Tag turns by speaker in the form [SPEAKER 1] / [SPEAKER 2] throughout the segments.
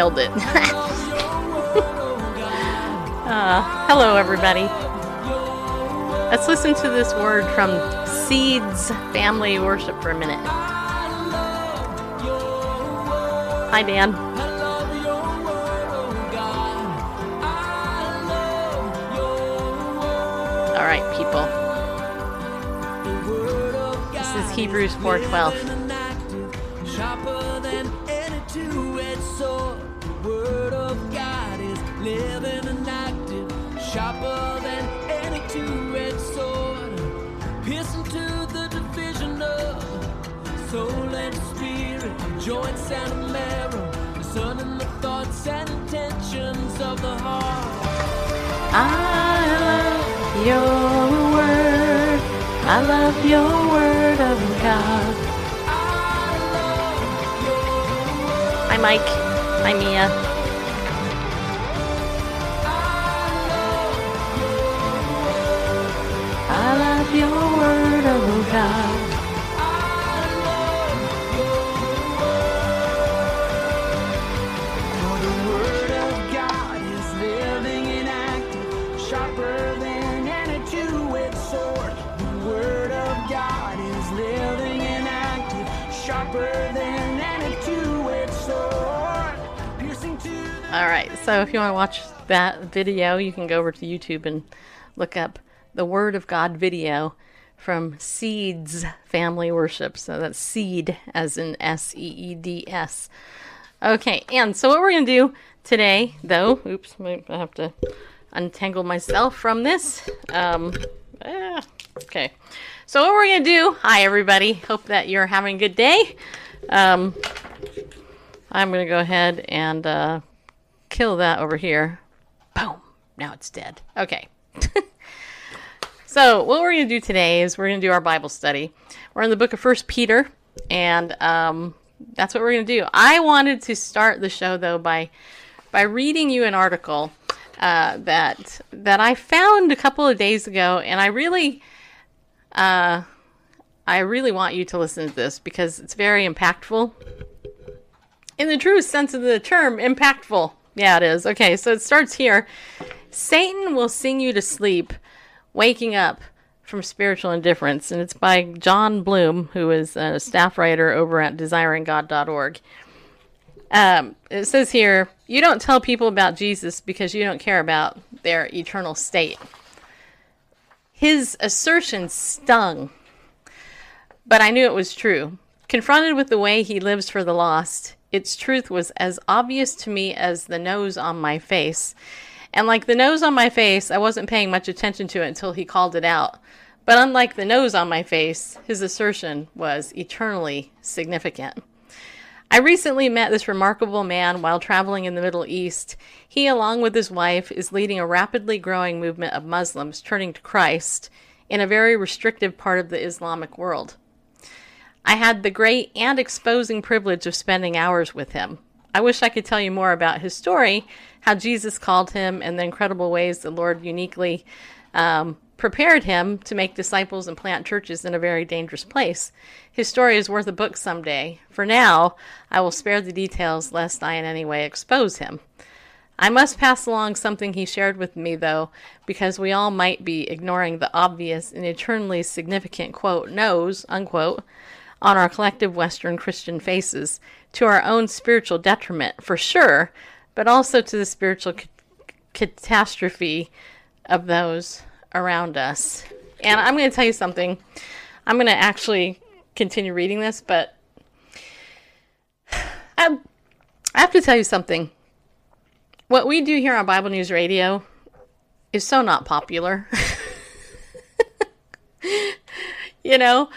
[SPEAKER 1] Nailed it. uh, hello, everybody. Let's listen to this word from Seeds Family Worship for a minute. Hi, Dan. All right, people. This is Hebrews 4:12.
[SPEAKER 2] Joints and marrow. Discerning the thoughts and intentions of the heart.
[SPEAKER 1] I love your word. I love your word of God. Hi, Mike. Hi, Mia. I love your word of God. Right, so if you want to watch that video, you can go over to YouTube and look up the Word of God video from Seeds Family Worship. So that's seed as in S E E D S. Okay, and so what we're going to do today, though, oops, I have to untangle myself from this. Um, ah, okay, so what we're to do, hi everybody, hope that you're having a good day. Um, I'm to go ahead and uh, kill that over here. Boom. Now it's dead. Okay. so what we're to do today is we're to do our Bible study. We're in the book of First Peter, and um, that's what we're to do. I wanted to start the show though by by reading you an article uh, that that I found a couple of days ago, and I really. Uh, I really want you to listen to this because it's very impactful in the truest sense of the term, impactful. Yeah, it is. Okay, so it starts here. Satan will sing you to sleep, waking up from spiritual indifference. And it's by John Bloom, who is a staff writer over at desiringgod.org. Um, it says here, you don't tell people about Jesus because you don't care about their eternal state. His assertion stung, but I knew it was true. Confronted with the way he lives for the lost, its truth was as obvious to me as the nose on my face. And like the nose on my face, I wasn't paying much attention to it until he called it out. But unlike the nose on my face, his assertion was eternally significant. I recently met this remarkable man while traveling in the Middle East. He, along with his wife, is leading a rapidly growing movement of Muslims turning to Christ in a very restrictive part of the Islamic world. I had the great and exposing privilege of spending hours with him. I wish I could tell you more about his story, how Jesus called him, and the incredible ways the Lord uniquely um, prepared him to make disciples and plant churches in a very dangerous place. His story is worth a book someday. For now, I will spare the details lest I in any way expose him. I must pass along something he shared with me, though, because we all might be ignoring the obvious and eternally significant quote, nose, unquote, on our collective Western Christian faces, to our own spiritual detriment, for sure, but also to the spiritual ca- catastrophe of those around us. And I'm going to tell you something. I'm going to actually continue reading this, but I, have to tell you something. What we do here on Bible News Radio is so not popular. you know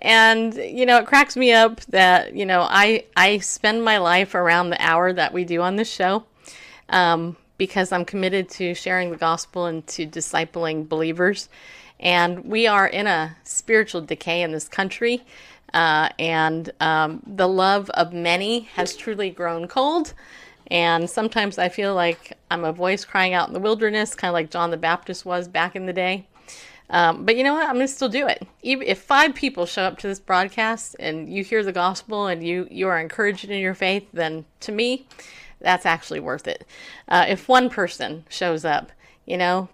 [SPEAKER 1] and you know it cracks me up that you know i i spend my life around the hour that we do on this show um, because i'm committed to sharing the gospel and to discipling believers and we are in a spiritual decay in this country uh, and um, the love of many has truly grown cold and sometimes i feel like i'm a voice crying out in the wilderness kind of like john the baptist was back in the day um, but you know what? I'm going to still do it. Even if five people show up to this broadcast and you hear the gospel and you you are encouraged in your faith, then to me, that's actually worth it. Uh, if one person shows up, you know,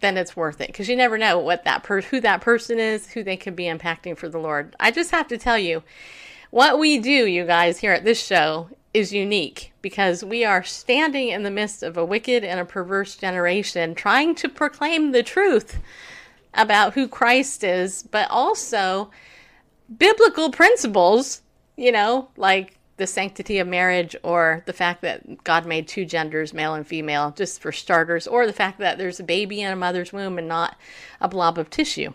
[SPEAKER 1] then it's worth it because you never know what that per- who that person is, who they could be impacting for the Lord. I just have to tell you, what we do, you guys, here at this show is unique because we are standing in the midst of a wicked and a perverse generation trying to proclaim the truth about who Christ is, but also biblical principles, you know, like the sanctity of marriage or the fact that God made two genders, male and female, just for starters, or the fact that there's a baby in a mother's womb and not a blob of tissue.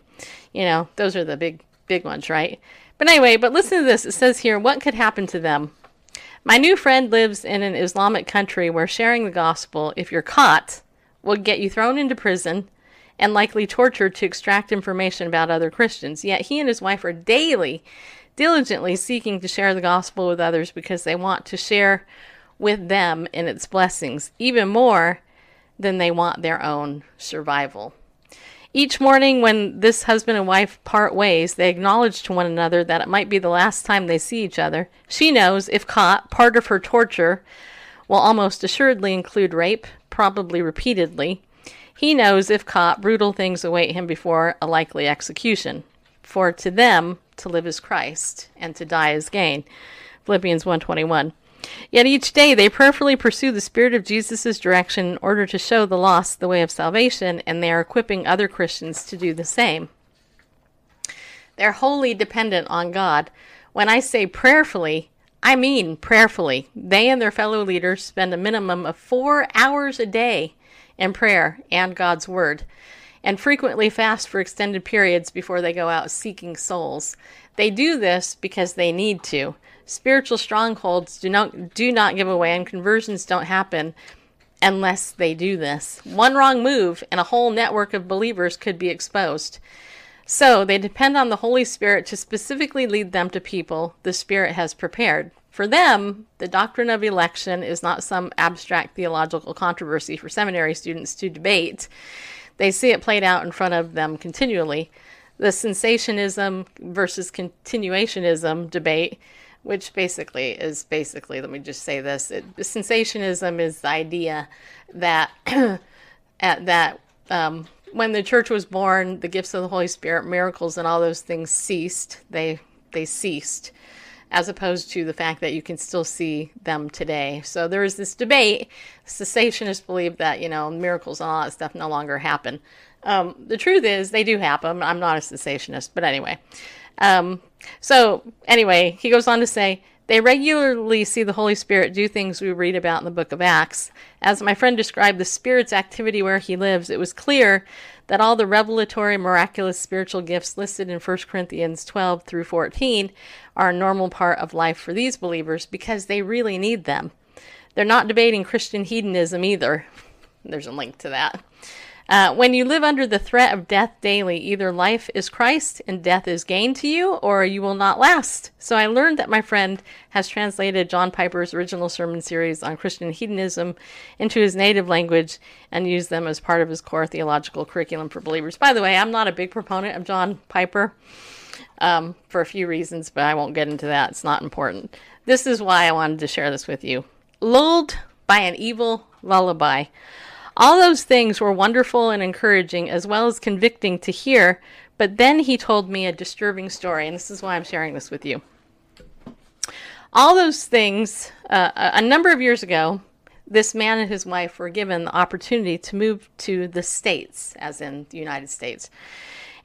[SPEAKER 1] You know, those are the big, big ones, right? But anyway, but listen to this. It says here, what could happen to them? My new friend lives in an Islamic country where sharing the gospel, if you're caught, will get you thrown into prison and likely tortured to extract information about other Christians. Yet he and his wife are daily, diligently seeking to share the gospel with others because they want to share with them in its blessings, even more than they want their own survival. Each morning, when this husband and wife part ways, they acknowledge to one another that it might be the last time they see each other. She knows, if caught, part of her torture will almost assuredly include rape, probably repeatedly, he knows if caught, brutal things await him before a likely execution. For to them, to live is Christ, and to die is gain. Philippians 121. Yet each day they prayerfully pursue the Spirit of Jesus' direction in order to show the lost the way of salvation, and they are equipping other Christians to do the same. They're wholly dependent on God. When I say prayerfully, I mean prayerfully. They and their fellow leaders spend a minimum of four hours a day in prayer and God's Word, and frequently fast for extended periods before they go out seeking souls. They do this because they need to. Spiritual strongholds do not do not give away and conversions don't happen unless they do this. One wrong move and a whole network of believers could be exposed. So they depend on the Holy Spirit to specifically lead them to people the Spirit has prepared. For them, the doctrine of election is not some abstract theological controversy for seminary students to debate. They see it played out in front of them continually. The cessationism versus continuationism debate, which basically is basically, let me just say this it, cessationism is the idea that, at that um, when the church was born, the gifts of the Holy Spirit, miracles, and all those things ceased. They they ceased as opposed to the fact that you can still see them today. So there is this debate. Cessationists believe that, you know, miracles and all that stuff no longer happen. Um, the truth is, they do happen. I'm not a cessationist, but anyway. Um, so, anyway, he goes on to say, they regularly see the Holy Spirit do things we read about in the book of Acts. As my friend described the Spirit's activity where he lives, it was clear that all the revelatory, miraculous spiritual gifts listed in 1 Corinthians 12 through 14 are a normal part of life for these believers because they really need them. They're not debating Christian hedonism either. There's a link to that. Uh, when you live under the threat of death daily, either life is Christ and death is gain to you, or you will not last. So I learned that my friend has translated John Piper's original sermon series on Christian hedonism into his native language and used them as part of his core theological curriculum for believers. By the way, I'm not a big proponent of John Piper um, for a few reasons, but I won't get into that. It's not important. This is why I wanted to share this with you. Lulled by an evil lullaby. All those things were wonderful and encouraging, as well as convicting to hear, but then he told me a disturbing story, and this is why I'm sharing this with you. All those things, uh, a number of years ago, this man and his wife were given the opportunity to move to the States, as in the United States.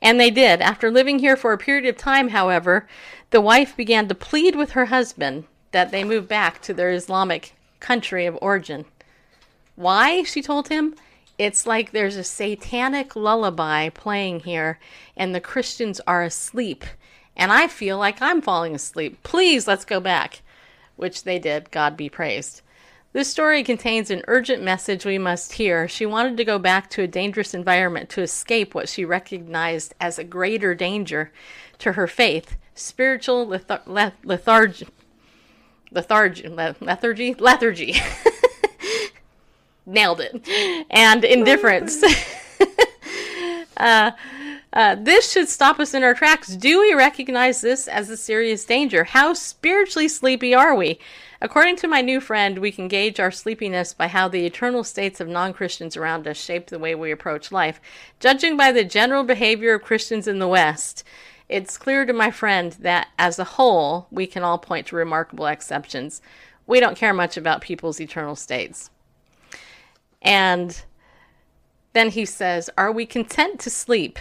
[SPEAKER 1] And they did. After living here for a period of time, however, the wife began to plead with her husband that they move back to their Islamic country of origin. Why? She told him. It's like there's a satanic lullaby playing here, and the Christians are asleep. And I feel like I'm falling asleep. Please, let's go back. Which they did. God be praised. This story contains an urgent message we must hear. She wanted to go back to a dangerous environment to escape what she recognized as a greater danger to her faith spiritual lethar- leth- lethargy. Lethargy. Lethargy? Lethargy. Nailed it. And indifference. uh, uh, this should stop us in our tracks. Do we recognize this as a serious danger? How spiritually sleepy are we? According to my new friend, we can gauge our sleepiness by how the eternal states of non Christians around us shape the way we approach life. Judging by the general behavior of Christians in the West, it's clear to my friend that as a whole, we can all point to remarkable exceptions. We don't care much about people's eternal states. And then he says, Are we content to sleep?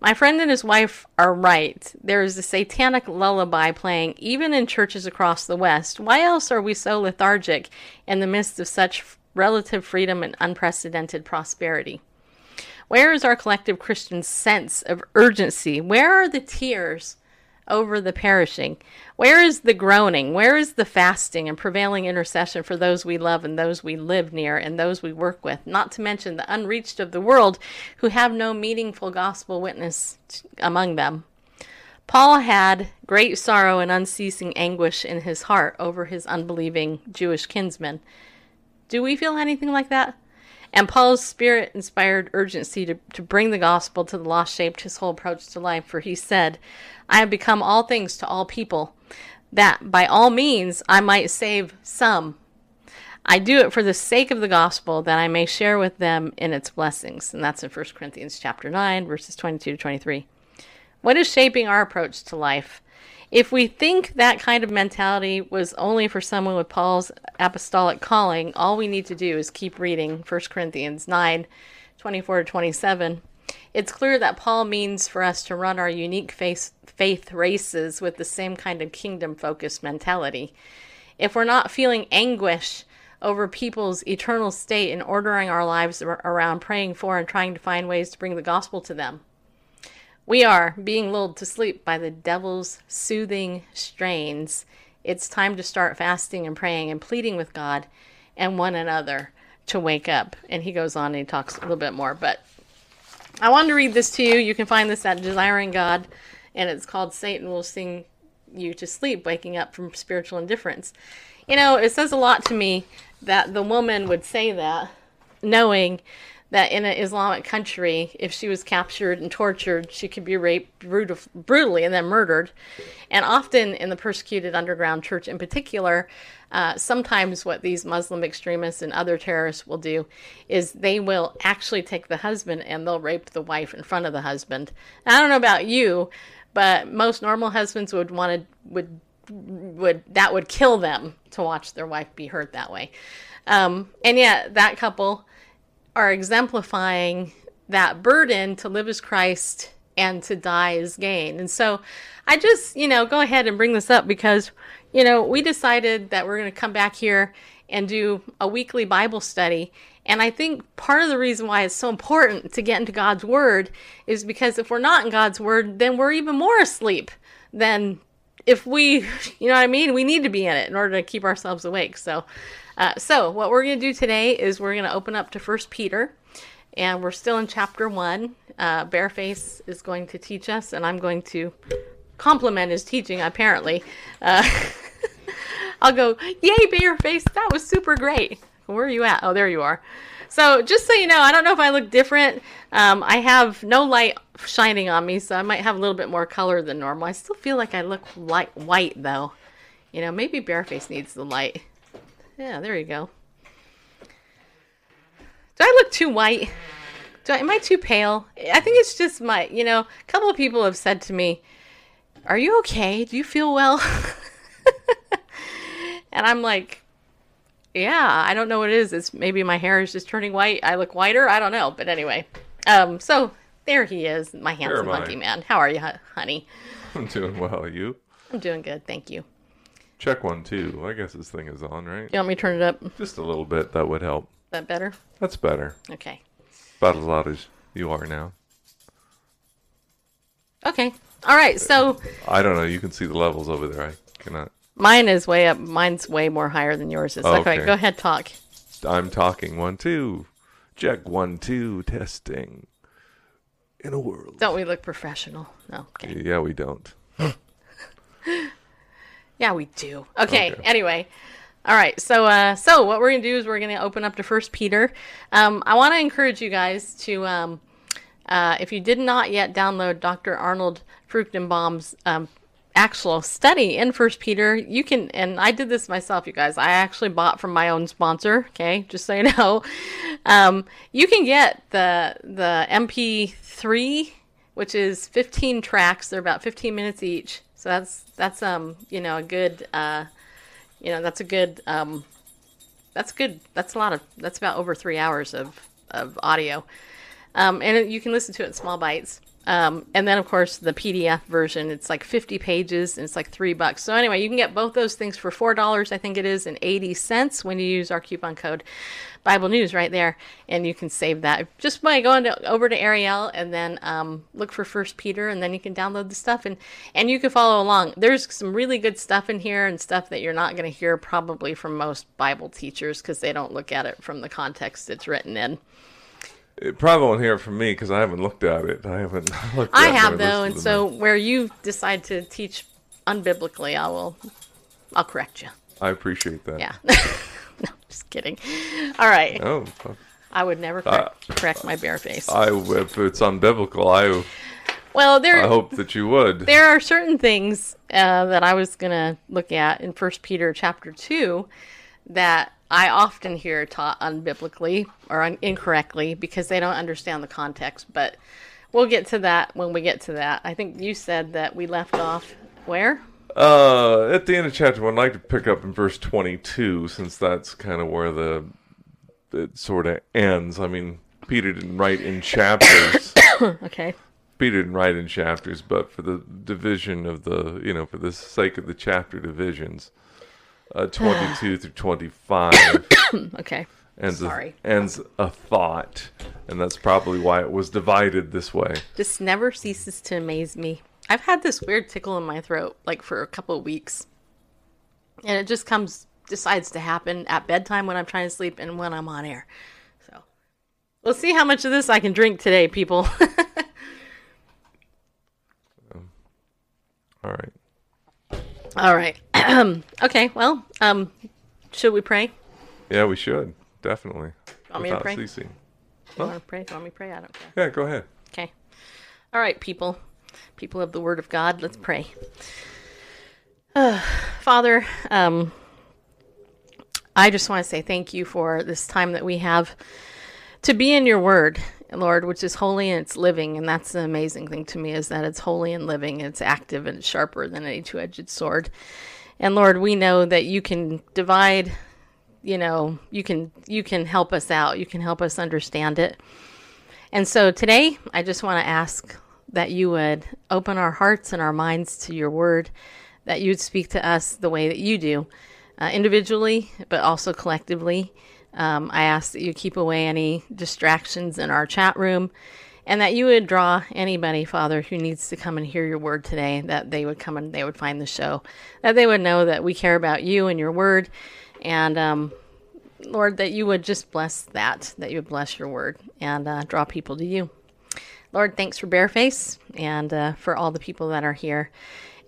[SPEAKER 1] My friend and his wife are right. There is a satanic lullaby playing even in churches across the West. Why else are we so lethargic in the midst of such relative freedom and unprecedented prosperity? Where is our collective Christian sense of urgency? Where are the tears over the perishing? Where is the groaning? Where is the fasting and prevailing intercession for those we love and those we live near and those we work with? Not to mention the unreached of the world who have no meaningful gospel witness among them. Paul had great sorrow and unceasing anguish in his heart over his unbelieving Jewish kinsmen. Do we feel anything like that? And Paul's spirit inspired urgency to, to bring the gospel to the lost shaped his whole approach to life, for he said, I have become all things to all people, that by all means I might save some. I do it for the sake of the gospel, that I may share with them in its blessings. And that's in 1 Corinthians chapter 9, verses 22 to 23. What is shaping our approach to life? If we think that kind of mentality was only for someone with Paul's apostolic calling, all we need to do is keep reading 1 Corinthians 9 24 to 27. It's clear that Paul means for us to run our unique faith, faith races with the same kind of kingdom focused mentality. If we're not feeling anguish over people's eternal state and ordering our lives around praying for and trying to find ways to bring the gospel to them, we are being lulled to sleep by the devil's soothing strains. It's time to start fasting and praying and pleading with God and one another to wake up. And he goes on and he talks a little bit more. But I wanted to read this to you. You can find this at Desiring God, and it's called Satan Will Sing You to Sleep, Waking Up from Spiritual Indifference. You know, it says a lot to me that the woman would say that, knowing that in an Islamic country, if she was captured and tortured, she could be raped brutal, brutally and then murdered. And often in the persecuted underground church in particular, uh, sometimes what these Muslim extremists and other terrorists will do is they will actually take the husband and they'll rape the wife in front of the husband. And I don't know about you, but most normal husbands would want to would would that would kill them to watch their wife be hurt that way. Um, and yet that couple are exemplifying that burden to live as Christ and to die as gain. And so I just, you know, go ahead and bring this up because, you know, we decided that we're going to come back here and do a weekly Bible study. And I think part of the reason why it's so important to get into God's Word is because if we're not in God's Word, then we're even more asleep than if we, you know what I mean? We need to be in it in order to keep ourselves awake. So, uh, so what we're going to do today is we're going to open up to First Peter, and we're still in chapter one. Uh, Bareface is going to teach us, and I'm going to compliment his teaching. Apparently, uh, I'll go, "Yay, Bareface! That was super great." Where are you at? Oh, there you are. So, just so you know, I don't know if I look different. Um, I have no light shining on me, so I might have a little bit more color than normal. I still feel like I look light white, though. You know, maybe Bareface needs the light. Yeah, there you go. Do I look too white? Do I, am I too pale? I think it's just my, you know, a couple of people have said to me, Are you okay? Do you feel well? and I'm like, Yeah, I don't know what it is. It's maybe my hair is just turning white. I look whiter. I don't know. But anyway, um, so there he is, my handsome monkey man. How are you, honey?
[SPEAKER 3] I'm doing well. You?
[SPEAKER 1] I'm doing good. Thank you.
[SPEAKER 3] Check one, two. I guess this thing is on, right?
[SPEAKER 1] You want me to turn it up?
[SPEAKER 3] Just a little bit. That would help.
[SPEAKER 1] that better?
[SPEAKER 3] That's better.
[SPEAKER 1] Okay.
[SPEAKER 3] about as loud as you are now.
[SPEAKER 1] Okay. All right. So
[SPEAKER 3] I don't know. You can see the levels over there. I cannot.
[SPEAKER 1] mine is way up. Mine's way more higher than yours is.
[SPEAKER 3] Oh,
[SPEAKER 1] okay.
[SPEAKER 3] okay.
[SPEAKER 1] Go ahead. Talk.
[SPEAKER 3] I'm talking one two. Check one two testing. In a world.
[SPEAKER 1] Don't we look professional? No. Okay.
[SPEAKER 3] Yeah, we don't.
[SPEAKER 1] Yeah, we do. Okay.
[SPEAKER 3] Okay.
[SPEAKER 1] Anyway. All right. So, uh, so what we're gonna do is we're gonna open up to First Peter. Um, I want to encourage you guys to, um, uh, if you did not yet download Dr. Arnold Fruchtenbaum's um, actual study in First Peter, you can. And I did this myself, you guys. I actually bought from my own sponsor. Okay, just so you know, um, you can get the the MP3, which is 15 tracks. They're about 15 minutes each. So that's that's um you know a good uh you know that's a good um that's good that's a lot of that's about over three hours of of audio. Um, and you can listen to it in small bites um, and then of course the pdf version it's like 50 pages and it's like three bucks. So anyway you can get both those things for four dollars i think it is and 80 cents when you use our coupon code bible news right there. And you can save that. Just by going to, over to ariel and then um, look for first peter and then you can download the stuff. And and you can follow along. There's some really good stuff in here and stuff that you're not going to hear probably from most bible teachers because they don't look at it from the context it's written in
[SPEAKER 3] It probably won't hear it from me because I haven't looked at it. I haven't looked. At
[SPEAKER 1] it.
[SPEAKER 3] I
[SPEAKER 1] have
[SPEAKER 3] though,
[SPEAKER 1] and so
[SPEAKER 3] them.
[SPEAKER 1] where you decide to teach unbiblically, I will, I'll correct you.
[SPEAKER 3] I appreciate that.
[SPEAKER 1] Yeah, no, just kidding. All right,
[SPEAKER 3] Oh, fuck.
[SPEAKER 1] I would never correct, correct my Bareface.
[SPEAKER 3] I if it's unbiblical, I
[SPEAKER 1] well, there,
[SPEAKER 3] I hope that you would.
[SPEAKER 1] there are certain things uh, that I was gonna look at in First Peter chapter two that I often hear taught unbiblically or un- incorrectly because they don't understand the context. But we'll get to that when we get to that. I think you said that we left off where?
[SPEAKER 3] Uh, at the end of chapter one, I'd like to pick up in verse twenty-two, since that's kind of where the it sort of ends. I mean, Peter didn't write in chapters.
[SPEAKER 1] Okay.
[SPEAKER 3] Peter didn't write in chapters, but for the division of the, you know, for the sake of the chapter divisions, uh, 22 through 25
[SPEAKER 1] Okay.
[SPEAKER 3] ends a,
[SPEAKER 1] Sorry.
[SPEAKER 3] ends a thought, and that's probably why it was divided this way.
[SPEAKER 1] This never ceases to amaze me. I've had this weird tickle in my throat like for a couple of weeks. And it just comes decides to happen at bedtime when I'm trying to sleep and when I'm on air. So we'll see how much of this I can drink today, people.
[SPEAKER 3] All right.
[SPEAKER 1] All right. okay, well, um should we pray?
[SPEAKER 3] Yeah, we should definitely.
[SPEAKER 1] Want me to pray?
[SPEAKER 3] ceasing.
[SPEAKER 1] You want to pray? You want me to pray? I don't care.
[SPEAKER 3] Yeah, go ahead.
[SPEAKER 1] Okay. All right, people. People of the Word of God, let's pray. Uh, Father, um, I just want to say thank you for this time that we have to be in your Word, Lord, which is holy and it's living. And that's the amazing thing to me is that it's holy and living, it's active and sharper than any two edged sword. And Lord, we know that you can divide you know you can you can help us out you can help us understand it and so today, I just want to ask that you would open our hearts and our minds to your word, that you would speak to us the way that you do, uh, individually, but also collectively. Um, I ask that you keep away any distractions in our chat room and that you would draw anybody, Father, who needs to come and hear your word today, that they would come and they would find the show, that they would know that we care about you and your word. And, um, Lord, that you would just bless that, that you would bless your word and uh, draw people to you. Lord, thanks for Bareface and uh, for all the people that are here.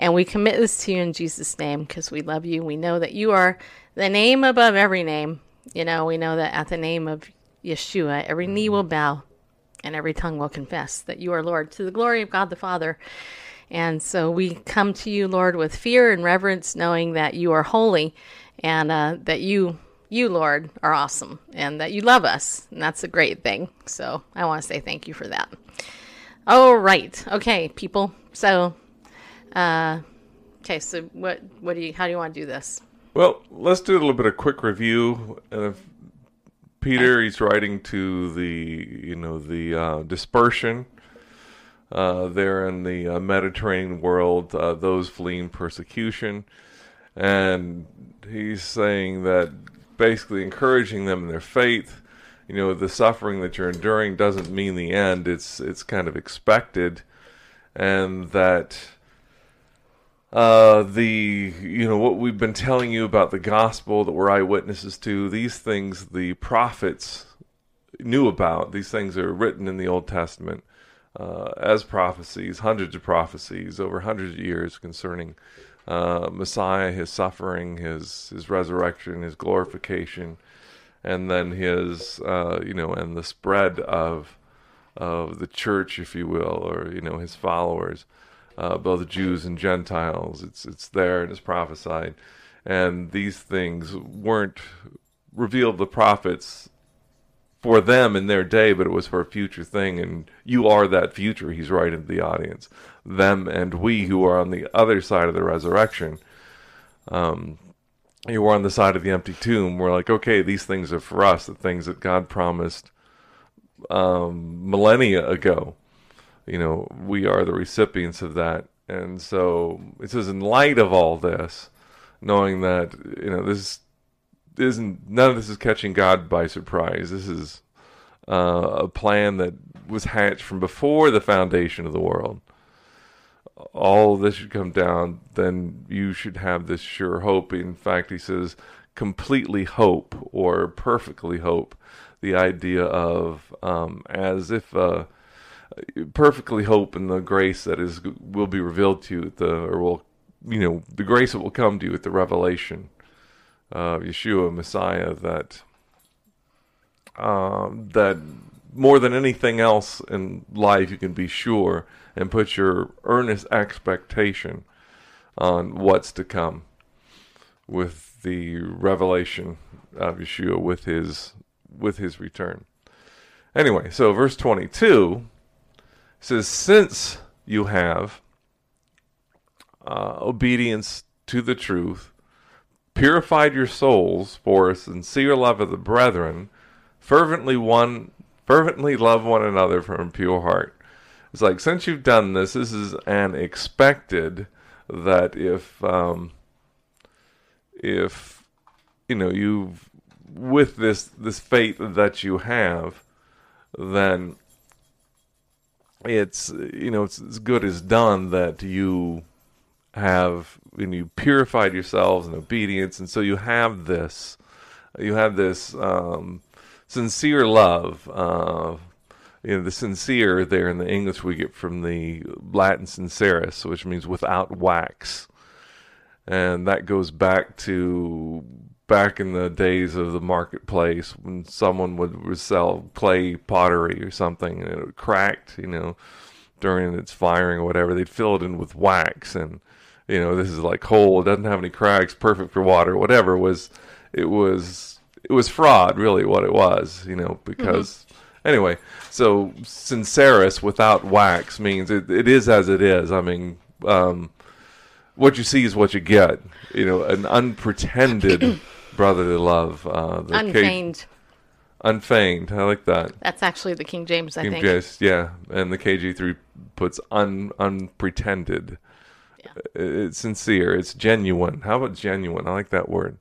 [SPEAKER 1] And we commit this to you in Jesus' name because we love you. We know that you are the name above every name. You know, we know that at the name of Yeshua, every knee will bow and every tongue will confess that you are Lord to the glory of God the Father. And so we come to you, Lord, with fear and reverence, knowing that you are holy and uh, that you, you, Lord, are awesome and that you love us. And that's a great thing. So I want to say thank you for that. All right. Okay, people. So, uh, okay. So what, what do you, how do you want to do this?
[SPEAKER 3] Well, let's do a little bit of quick review. Peter, he's writing to the, you know, the uh, dispersion uh, there in the uh, Mediterranean world, uh, those fleeing persecution. And he's saying that basically encouraging them in their faith, you know the suffering that you're enduring doesn't mean the end. It's it's kind of expected, and that uh, the you know what we've been telling you about the gospel that we're eyewitnesses to. These things the prophets knew about. These things are written in the Old Testament uh, as prophecies, hundreds of prophecies over hundreds of years concerning uh, Messiah, his suffering, his his resurrection, his glorification and then his uh, you know and the spread of of the church, if you will, or you know his followers, uh, both Jews and Gentiles. It's it's there and it's prophesied, and these things weren't revealed the prophets for them in their day, but it was for a future thing, and you are that future. He's right to the audience, them and we who are on the other side of the resurrection. Um, you were on the side of the empty tomb. We're like, okay, these things are for us, the things that God promised um, millennia ago. You know, we are the recipients of that. And so it says, in light of all this, knowing that, you know, this isn't, none of this is catching God by surprise. This is uh, a plan that was hatched from before the foundation of the world all this should come down, then you should have this sure hope. In fact, he says, completely hope or perfectly hope. The idea of um, as if uh, perfectly hope in the grace that is will be revealed to you at the or will you know the grace that will come to you at the revelation of Yeshua Messiah that um, that more than anything else in life you can be sure and put your earnest expectation on what's to come with the revelation of Yeshua with his with his return. Anyway, so verse 22 says since you have uh, obedience to the truth, purified your souls for a sincere love of the brethren, fervently one fervently love one another from a pure heart. It's like since you've done this, this is an expected that if um, if you know you've with this this faith that you have, then it's you know it's as good as done that you have and you purified yourselves in obedience, and so you have this you have this um, sincere love. Uh, you know, the sincere there in the English we get from the Latin sincerus, which means without wax. And that goes back to back in the days of the marketplace when someone would sell clay pottery or something and it cracked, you know, during its firing or whatever, they'd fill it in with wax and you know, this is like coal, it doesn't have any cracks, perfect for water, whatever it was it was it was fraud really what it was, you know, because mm-hmm Anyway, so sincerus without wax means it, it is as it is. I mean, um, what you see is what you get. You know, an unpretended brotherly love. Uh,
[SPEAKER 1] the unfeigned. K-
[SPEAKER 3] unfeigned. I like that.
[SPEAKER 1] That's actually the King James, I
[SPEAKER 3] King
[SPEAKER 1] think.
[SPEAKER 3] James, yeah, and the KG3 puts un unpretended. Yeah. It's sincere. It's genuine. How about genuine? I like that word.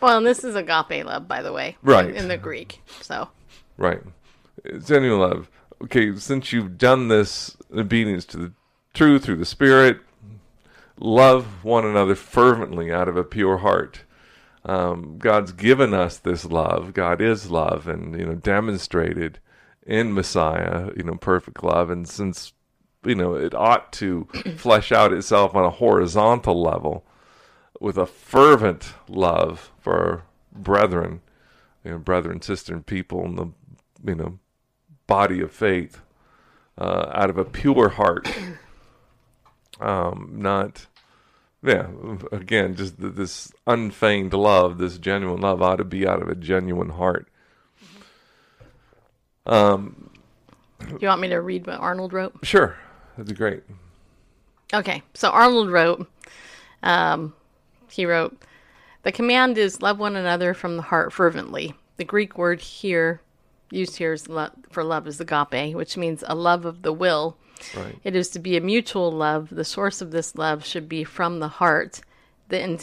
[SPEAKER 1] Well, and this is agape love, by the way,
[SPEAKER 3] right?
[SPEAKER 1] In, in the Greek, so
[SPEAKER 3] right genuine love. Okay, since you've done this obedience to the truth through the Spirit, love one another fervently out of a pure heart. Um, God's given us this love. God is love, and you know, demonstrated in Messiah, you know, perfect love. And since you know, it ought to flesh out itself on a horizontal level with a fervent love for brethren, you know, brethren, sister, and people in the you know body of faith uh, out of a pure heart. Um, not, yeah, again, just this unfeigned love, this genuine love ought to be out of a genuine heart. Um, Do
[SPEAKER 1] you want me to read what Arnold wrote?
[SPEAKER 3] Sure, that'd be great.
[SPEAKER 1] Okay, so Arnold wrote, um, he wrote, the command is love one another from the heart fervently. The Greek word here used here is lo- for love is agape, which means a love of the will.
[SPEAKER 3] Right.
[SPEAKER 1] It is to be a mutual love. The source of this love should be from the heart. The in-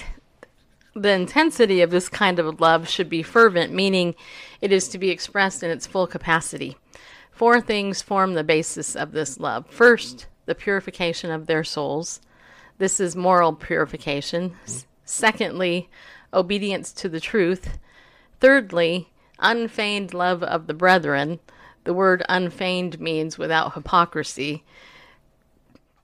[SPEAKER 1] The intensity of this kind of love should be fervent, meaning it is to be expressed in its full capacity. Four things form the basis of this love. First, the purification of their souls. This is moral purification. Secondly, obedience to the truth. Thirdly, unfeigned love of the brethren. The word unfeigned means without hypocrisy.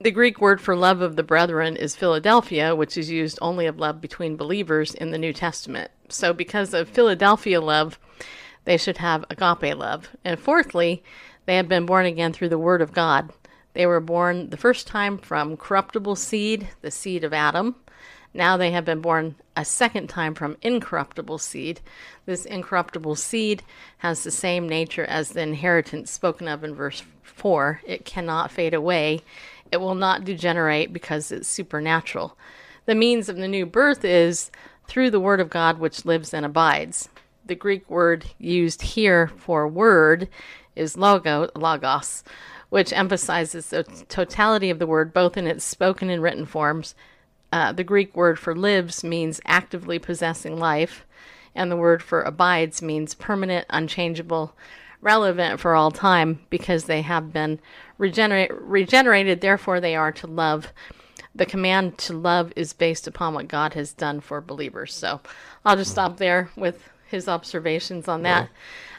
[SPEAKER 1] The Greek word for love of the brethren is Philadelphia, which is used only of love between believers in the New Testament. So, because of Philadelphia love, they should have agape love. And fourthly, they have been born again through the Word of God. They were born the first time from corruptible seed, the seed of Adam. Now they have been born a second time from incorruptible seed. This incorruptible seed has the same nature as the inheritance spoken of in verse 4. It cannot fade away, it will not degenerate because it's supernatural. The means of the new birth is through the Word of God which lives and abides. The Greek word used here for word is logo, logos, which emphasizes the totality of the word both in its spoken and written forms. Uh, the Greek word for lives means actively possessing life, and the word for abides means permanent, unchangeable, relevant for all time because they have been regenerate, regenerated, therefore, they are to love. The command to love is based upon what God has done for believers. So I'll just stop there with his observations on that.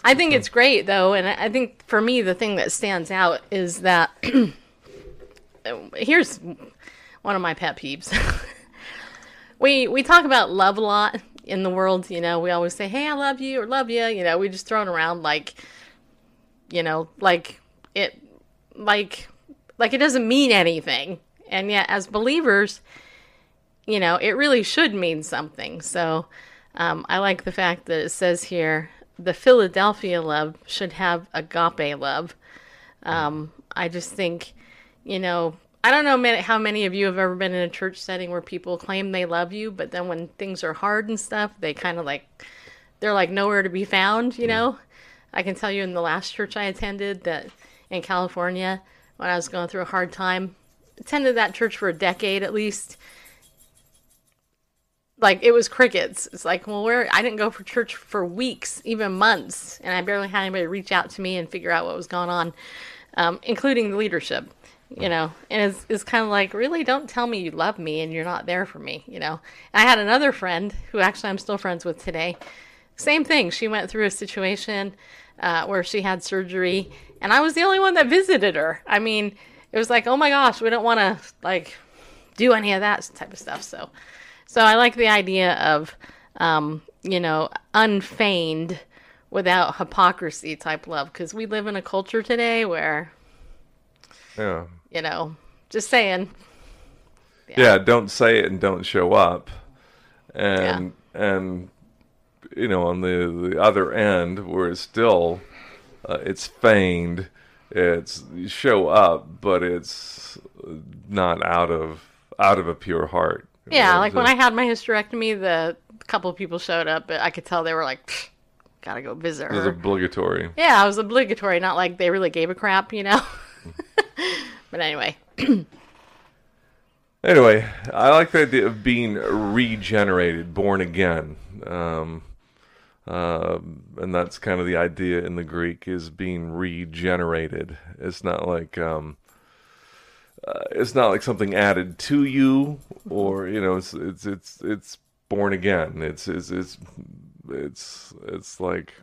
[SPEAKER 1] I think it's great, though, and I I think for me, the thing that stands out is that here's one of my pet peeves. we we talk about love a lot in the world. You know, we always say, "Hey, I love you" or "Love you." You know, we just throw it around like, you know, like it, like, like it doesn't mean anything. And yet, as believers, you know, it really should mean something. So, um, I like the fact that it says here the Philadelphia love should have agape love. Um, I just think, you know, I don't know how many of you have ever been in a church setting where people claim they love you, but then when things are hard and stuff, they kind of like, they're like nowhere to be found, you know? I can tell you in the last church I attended that in California, when I was going through a hard time, attended that church for a decade at least. Like it was crickets. It's like, well, where I didn't go for church for weeks, even months, and I barely had anybody reach out to me and figure out what was going on, um, including the leadership. You know, and it's, it's kind of like, really, don't tell me you love me and you're not there for me. You know, I had another friend who actually I'm still friends with today. Same thing. She went through a situation uh, where she had surgery, and I was the only one that visited her. I mean, it was like, oh my gosh, we don't want to like do any of that type of stuff. So, so I like the idea of, um, you know, unfeigned without hypocrisy type love because we live in a culture today where,
[SPEAKER 3] Yeah.
[SPEAKER 1] you know, just saying.
[SPEAKER 3] yeah don't say it and don't show up and and you know on the the other end where it's still uh, it's feigned it's show up but it's not out of out of a pure heart
[SPEAKER 1] Yeah,
[SPEAKER 3] Uh,
[SPEAKER 1] like when I had my hysterectomy, the couple of people showed up, but I could tell they were like, gotta go visit
[SPEAKER 3] it was obligatory
[SPEAKER 1] Yeah, it was obligatory, not like they really gave a crap, you know? but anyway,
[SPEAKER 3] Anyway, I like the idea of being regenerated, born again. Um, uh, and that's kind of the idea in the Greek is being regenerated. It's not like um, uh, it's not like something added to you, or you know, it's it's it's it's born again. It's it's it's it's it's like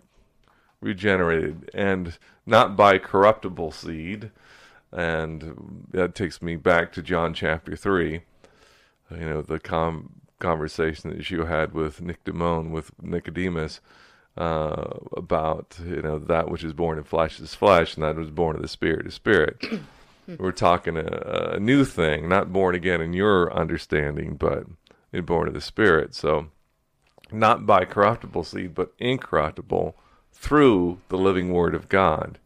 [SPEAKER 3] regenerated, and not by corruptible seed. And that takes me back to John chapter 3. You know, the com- conversation that you had with Nick Nicodemus, with Nicodemus, uh, about, you know, that which is born of flesh is flesh, and that was born of the spirit is spirit. We're talking a, a new thing, not born again in your understanding, but in born of the spirit. So, not by corruptible seed, but incorruptible through the living word of God.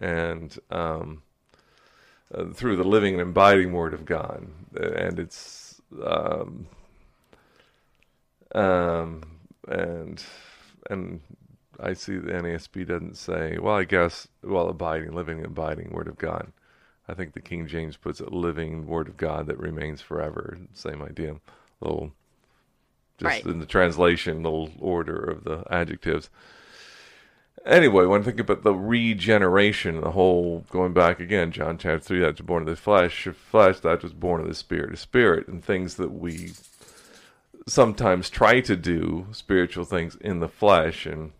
[SPEAKER 3] And, um, uh, through the living and abiding word of God, and it's um, um, and and I see the NASB doesn't say. Well, I guess well, abiding, living, and abiding word of God. I think the King James puts it living word of God that remains forever. Same idea. little just
[SPEAKER 1] Right.
[SPEAKER 3] in the translational order of the adjectives. Anyway, when I think about the regeneration, the whole going back again, John chapter three, that's born of the flesh, flesh that was born of the spirit, the spirit, and things that we sometimes try to do, spiritual things in the flesh, and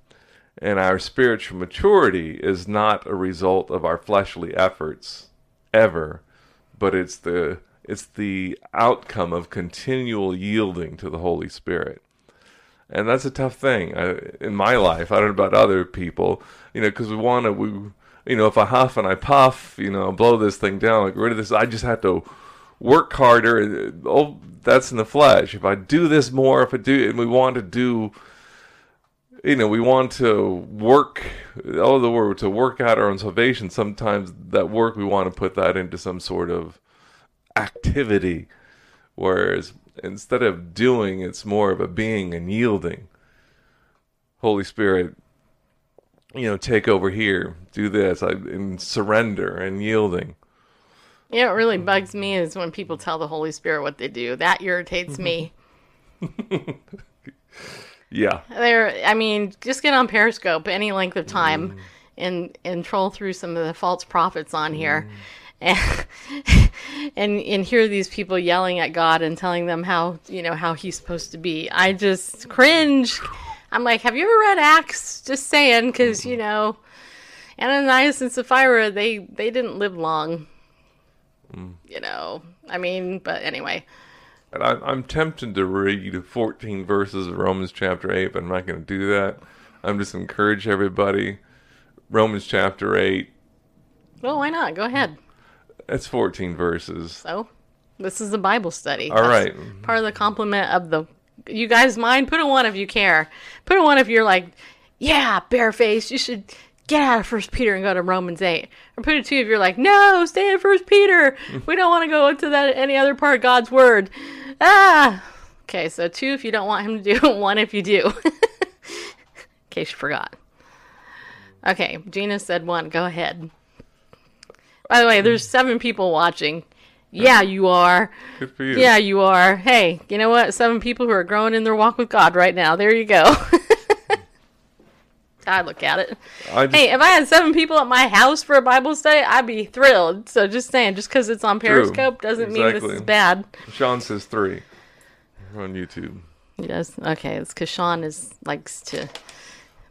[SPEAKER 3] and our spiritual maturity is not a result of our fleshly efforts ever, but it's the it's the outcome of continual yielding to the Holy Spirit and that's a tough thing I, in my life. I don't know about other people, you know, because we want to, we, you know, if I huff and I puff, you know, blow this thing down, get rid of this. I just have to work harder. Uh, oh, that's in the flesh. If I do this more, if I do, and we want to do, you know, we want to work. Oh, the word to work out our own salvation. Sometimes that work we want to put that into some sort of activity, whereas instead of doing, it's more of a being and yielding. Holy Spirit, you know, take over here, do this, I, and surrender and yielding.
[SPEAKER 1] You know, what really bugs me is when people tell the Holy Spirit what they do. That irritates me.
[SPEAKER 3] Yeah,
[SPEAKER 1] There, I mean, just get on Periscope any length of time mm. and and troll through some of the false prophets on here, mm. And, and and hear these people yelling at God and telling them how you know how He's supposed to be. I just cringe. I'm like, have you ever read Acts? Just saying, because you know, Ananias and Sapphira, they they didn't live long. Mm. You know, I mean, but anyway.
[SPEAKER 3] I'm, I'm tempted to read 14 verses of Romans chapter 8, but I'm not going to do that. I'm just encourage everybody. Romans chapter 8,
[SPEAKER 1] Well, why not? Go ahead.
[SPEAKER 3] It's 14 verses.
[SPEAKER 1] So, this is a Bible study.
[SPEAKER 3] All
[SPEAKER 1] That's
[SPEAKER 3] right.
[SPEAKER 1] Part of the compliment of the. You guys mind? Put a one if you care. Put a one if you're like, yeah, bareface. You should get out of First Peter and go to Romans eight. Or put a two if you're like, no, stay in First Peter. we don't want to go into that any other part of God's word. Ah. Okay, so two if you don't want him to do, one if you do. in case you forgot. Okay, Gina said one. Go ahead. By the way, there's mm. seven people watching. Yeah, you are.
[SPEAKER 3] Good for you.
[SPEAKER 1] Yeah, you are. Hey, you know what? Seven people who are growing in their walk with God right now. There you go. I look at it.
[SPEAKER 3] Just,
[SPEAKER 1] Hey, if I had seven people at my house for a Bible study, I'd be thrilled. So just saying, just because it's on Periscope doesn't mean this is bad.
[SPEAKER 3] Sean says three on YouTube.
[SPEAKER 1] Yes. Okay. It's because Sean is likes to.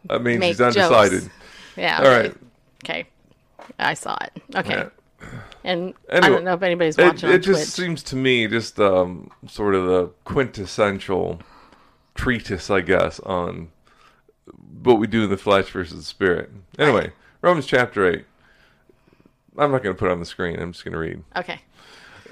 [SPEAKER 3] That means he's undecided.
[SPEAKER 1] jokes. Yeah.
[SPEAKER 3] All right.
[SPEAKER 1] Okay. I saw it. Okay.
[SPEAKER 3] Yeah.
[SPEAKER 1] And I don't know if anybody's watching
[SPEAKER 3] it
[SPEAKER 1] on
[SPEAKER 3] just seems to me just um, sort of the quintessential treatise, I guess, on what we do in the flesh versus the spirit. Anyway, Romans chapter 8. I'm not going to put it on the screen. I'm just going to read.
[SPEAKER 1] Okay.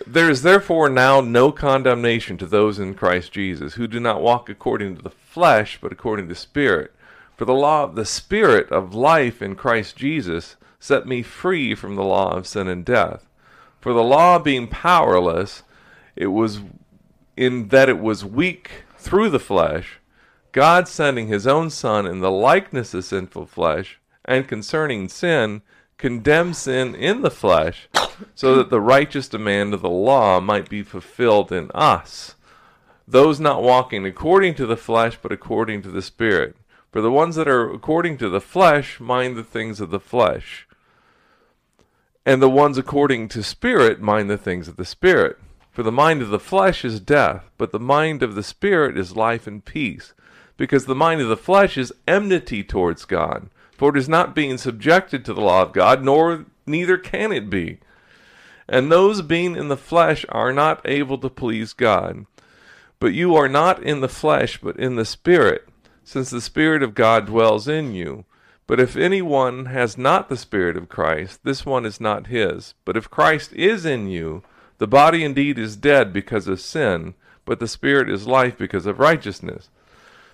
[SPEAKER 3] There is therefore now no condemnation to those in Christ Jesus, who do not walk according to the flesh, but according to the Spirit. For the law of the Spirit of life in Christ Jesus set me free from the law of sin and death. For the law being powerless, it was in that it was weak through the flesh, God sending his own Son in the likeness of sinful flesh, and concerning sin, condemned sin in the flesh, so that the righteous demand of the law might be fulfilled in us, those not walking according to the flesh, but according to the Spirit. For the ones that are according to the flesh mind the things of the flesh, and the ones according to Spirit mind the things of the Spirit. For the mind of the flesh is death, but the mind of the Spirit is life and peace. Because the mind of the flesh is enmity towards God, for it is not being subjected to the law of God, nor neither can it be. And those being in the flesh are not able to please God. But you are not in the flesh, but in the Spirit, since the Spirit of God dwells in you. But if anyone has not the Spirit of Christ, this one is not his. But if Christ is in you, the body indeed is dead because of sin, but the Spirit is life because of righteousness.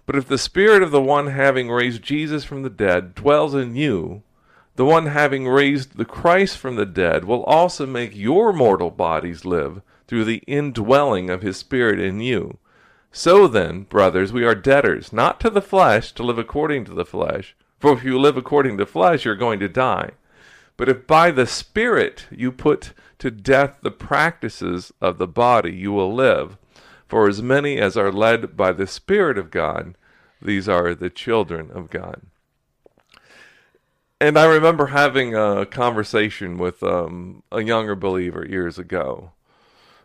[SPEAKER 3] But if the Spirit of the one having raised Jesus from the dead dwells in you, the one having raised the Christ from the dead will also make your mortal bodies live through the indwelling of his Spirit in you. So then, brothers, we are debtors, not to the flesh, to live according to the flesh. For if you live according to the flesh, you're going to die. But if by the Spirit you put to death the practices of the body, you will live. For as many as are led by the Spirit of God, these are the children of God. And I remember having a conversation with um, a younger believer years ago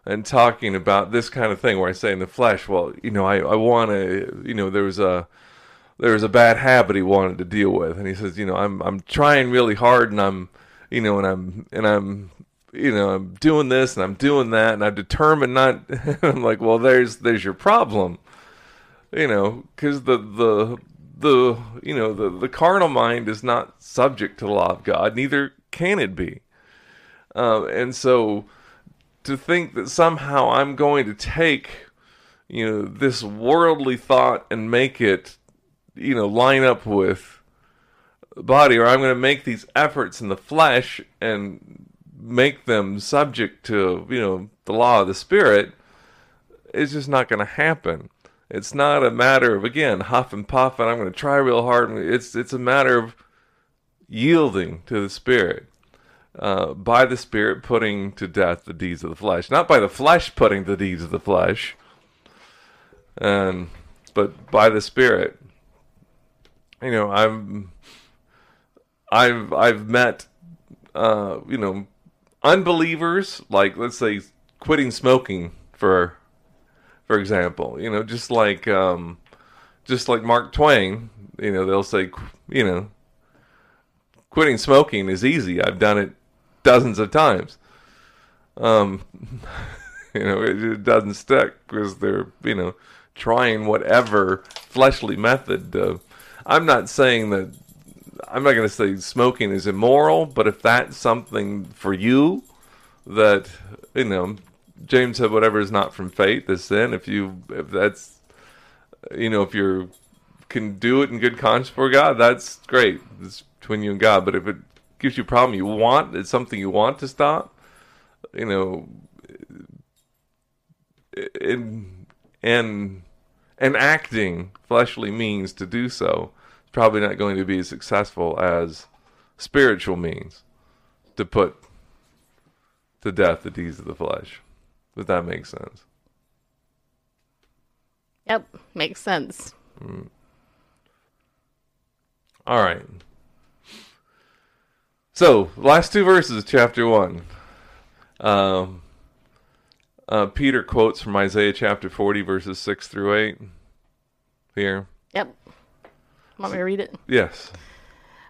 [SPEAKER 3] and talking about this kind of thing where I say in the flesh, well, you know, I, I want to, you know, there was a there was a bad habit he wanted to deal with, and he says, you know, I'm I'm trying really hard, and I'm, you know, and I'm and I'm, you know, I'm doing this and I'm doing that, and I'm determined not. I'm like, well, there's there's your problem, you know, because the the the you know the the carnal mind is not subject to the law of God, neither can it be, um, and so to think that somehow I'm going to take you know this worldly thought and make it you know line up with body or i'm going to make these efforts in the flesh and make them subject to you know the law of the spirit it's just not going to happen. It's not a matter of again huff and puff and i'm going to try real hard it's it's a matter of yielding to the spirit uh, by the spirit putting to death the deeds of the flesh. Not by the flesh putting the deeds of the flesh and but by the spirit you know i'm i've i've met uh you know unbelievers like let's say quitting smoking for for example you know just like um just like mark twain you know they'll say you know quitting smoking is easy. I've done it dozens of times. Um you know it, it doesn't stick because they're you know trying whatever fleshly method uh, i'm not saying that i'm not going to say smoking is immoral but if that's something for you that you know james said whatever is not from faith is sin. If you if that's you know if you're can do it in good conscience for god that's great. It's between you and god. But if it gives you a problem you want it's something you want to stop you know and and and acting fleshly means to do so is probably not going to be as successful as spiritual means to put to death the deeds of the flesh. Does that make sense.
[SPEAKER 1] Yep, makes sense.
[SPEAKER 3] All right. So, last two verses of chapter 1. Um, uh, Peter quotes from Isaiah chapter 40, verses 6 through 8. Here.
[SPEAKER 1] Yep. Want me to read it?
[SPEAKER 3] Yes.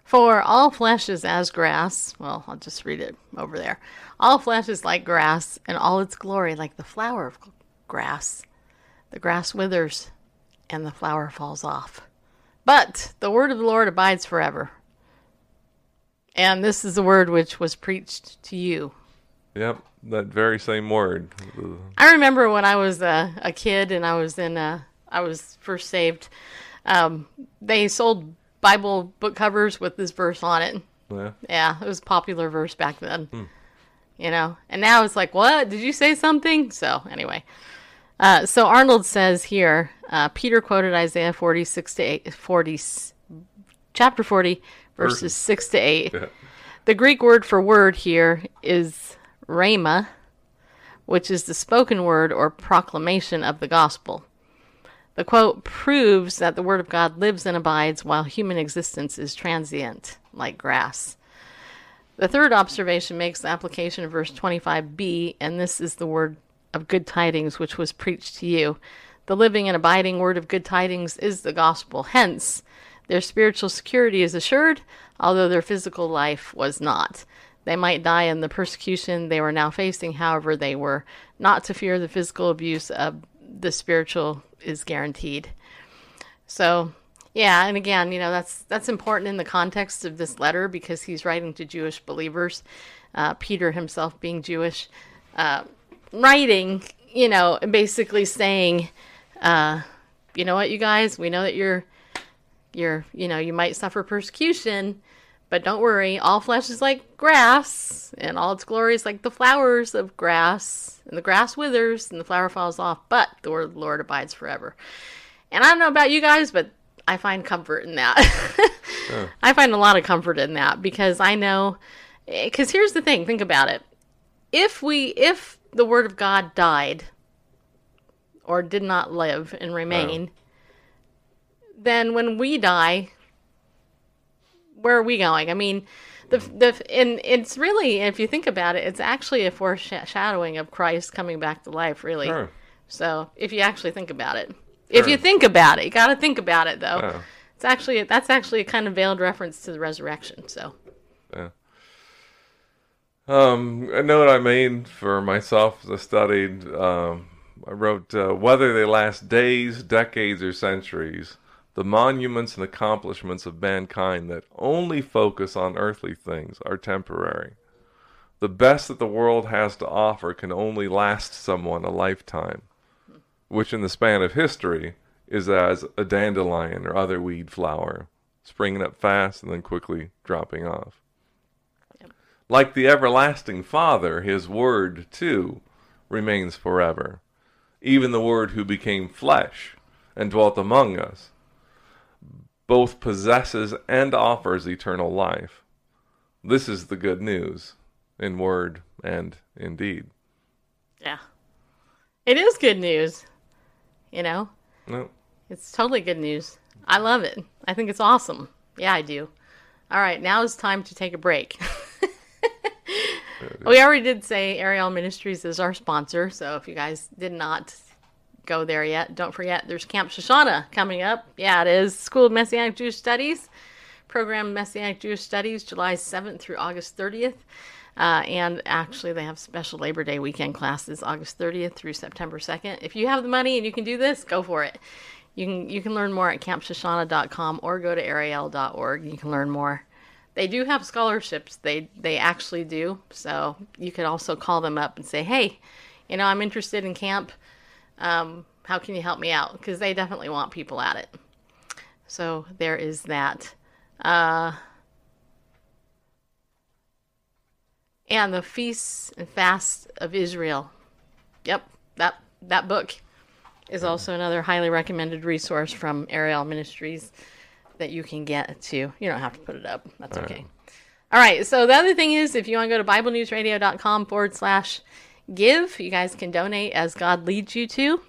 [SPEAKER 1] For all flesh is as grass. Well, I'll just read it over there. All flesh is like grass, and all its glory like the flower of grass. The grass withers, and the flower falls off. But the word of the Lord abides forever. And this is the word which was preached to you.
[SPEAKER 3] Yep. That very same word.
[SPEAKER 1] I remember when I was a, a kid and I was in uh, I was first saved. Um, they sold Bible book covers with this verse on it.
[SPEAKER 3] Yeah.
[SPEAKER 1] Yeah, it was a popular verse back then. You know, and now it's like, what? Did you say something? So anyway, uh, so Arnold says here, uh, Peter quoted Isaiah 46 to 8, 40, chapter 40, verses. 6 to 8.
[SPEAKER 3] Yeah.
[SPEAKER 1] The Greek word for word here is rhema, which is the spoken word or proclamation of the gospel. The quote proves that the word of God lives and abides while human existence is transient, like grass. The third observation makes the application of verse 25b, and this is the word of good tidings which was preached to you. The living and abiding word of good tidings is the gospel. Hence, their spiritual security is assured, although their physical life was not. They might die in the persecution they were now facing, however, they were not to fear the physical abuse of the spiritual is guaranteed. So, yeah, and again, you know, that's that's important in the context of this letter because he's writing to Jewish believers. Uh, Peter himself being Jewish, uh, writing, you know, basically saying, uh, you know what, you guys, we know that you're, you're, you know, you might suffer persecution, but don't worry, all flesh is like grass, and all its glory is like the flowers of grass, and the grass withers and the flower falls off, but the word of the Lord abides forever. And I don't know about you guys, but I find comfort in that. I find a lot of comfort in that because I know, eh, because here's the thing think about it. If we, if the word of God died or did not live and remain, then when we die, where are we going? I mean, the the and it's really if you think about it, it's actually a foreshadowing of Christ coming back to life, really.
[SPEAKER 3] Sure.
[SPEAKER 1] So if you actually think about it, if you think about it, you got to think about it though.
[SPEAKER 3] Yeah.
[SPEAKER 1] It's actually that's actually a kind of veiled reference to the resurrection. So
[SPEAKER 3] Yeah. Um, a note I made for myself as I studied, um, I wrote, uh, whether they last days, decades, or centuries, the monuments and accomplishments of mankind that only focus on earthly things are temporary. The best that the world has to offer can only last someone a lifetime, which in the span of history is as a dandelion or other weed flower, springing up fast and then quickly dropping off. Like the everlasting Father, his word, too, remains forever. Even the word who became flesh and dwelt among us both possesses and offers eternal life. This is the good news in word and in deed.
[SPEAKER 1] yeah, it is good news. You know,
[SPEAKER 3] No,
[SPEAKER 1] it's totally good news. I love it. I think it's awesome. Yeah, I do. All right, now it's time to take a break. we already did say Ariel Ministries is our sponsor, so if you guys did not go there yet, don't forget there's Camp Shoshana coming up. Yeah, it is School of Messianic Jewish Studies, program Messianic Jewish Studies, July 7th through August 30th. Uh, and actually, they have special Labor Day weekend classes, August 30th through September 2nd. If you have the money and you can do this, go for it. You can you can learn more at campshoshana.com or go to ariel.org. You can learn more. They do have scholarships. They they actually do. So you could also call them up and say, "Hey, you know, I'm interested in camp. Um, how can you help me out?" Because they definitely want people at it. So there is that. Uh, and the feasts and fasts of Israel. Yep, that that book is also another highly recommended resource from Ariel Ministries that you can get to. You don't have to put it up. That's okay. All right. So the other thing is, if you want to go to BibleNewsRadio.com forward slash give, you guys can donate as God leads you to.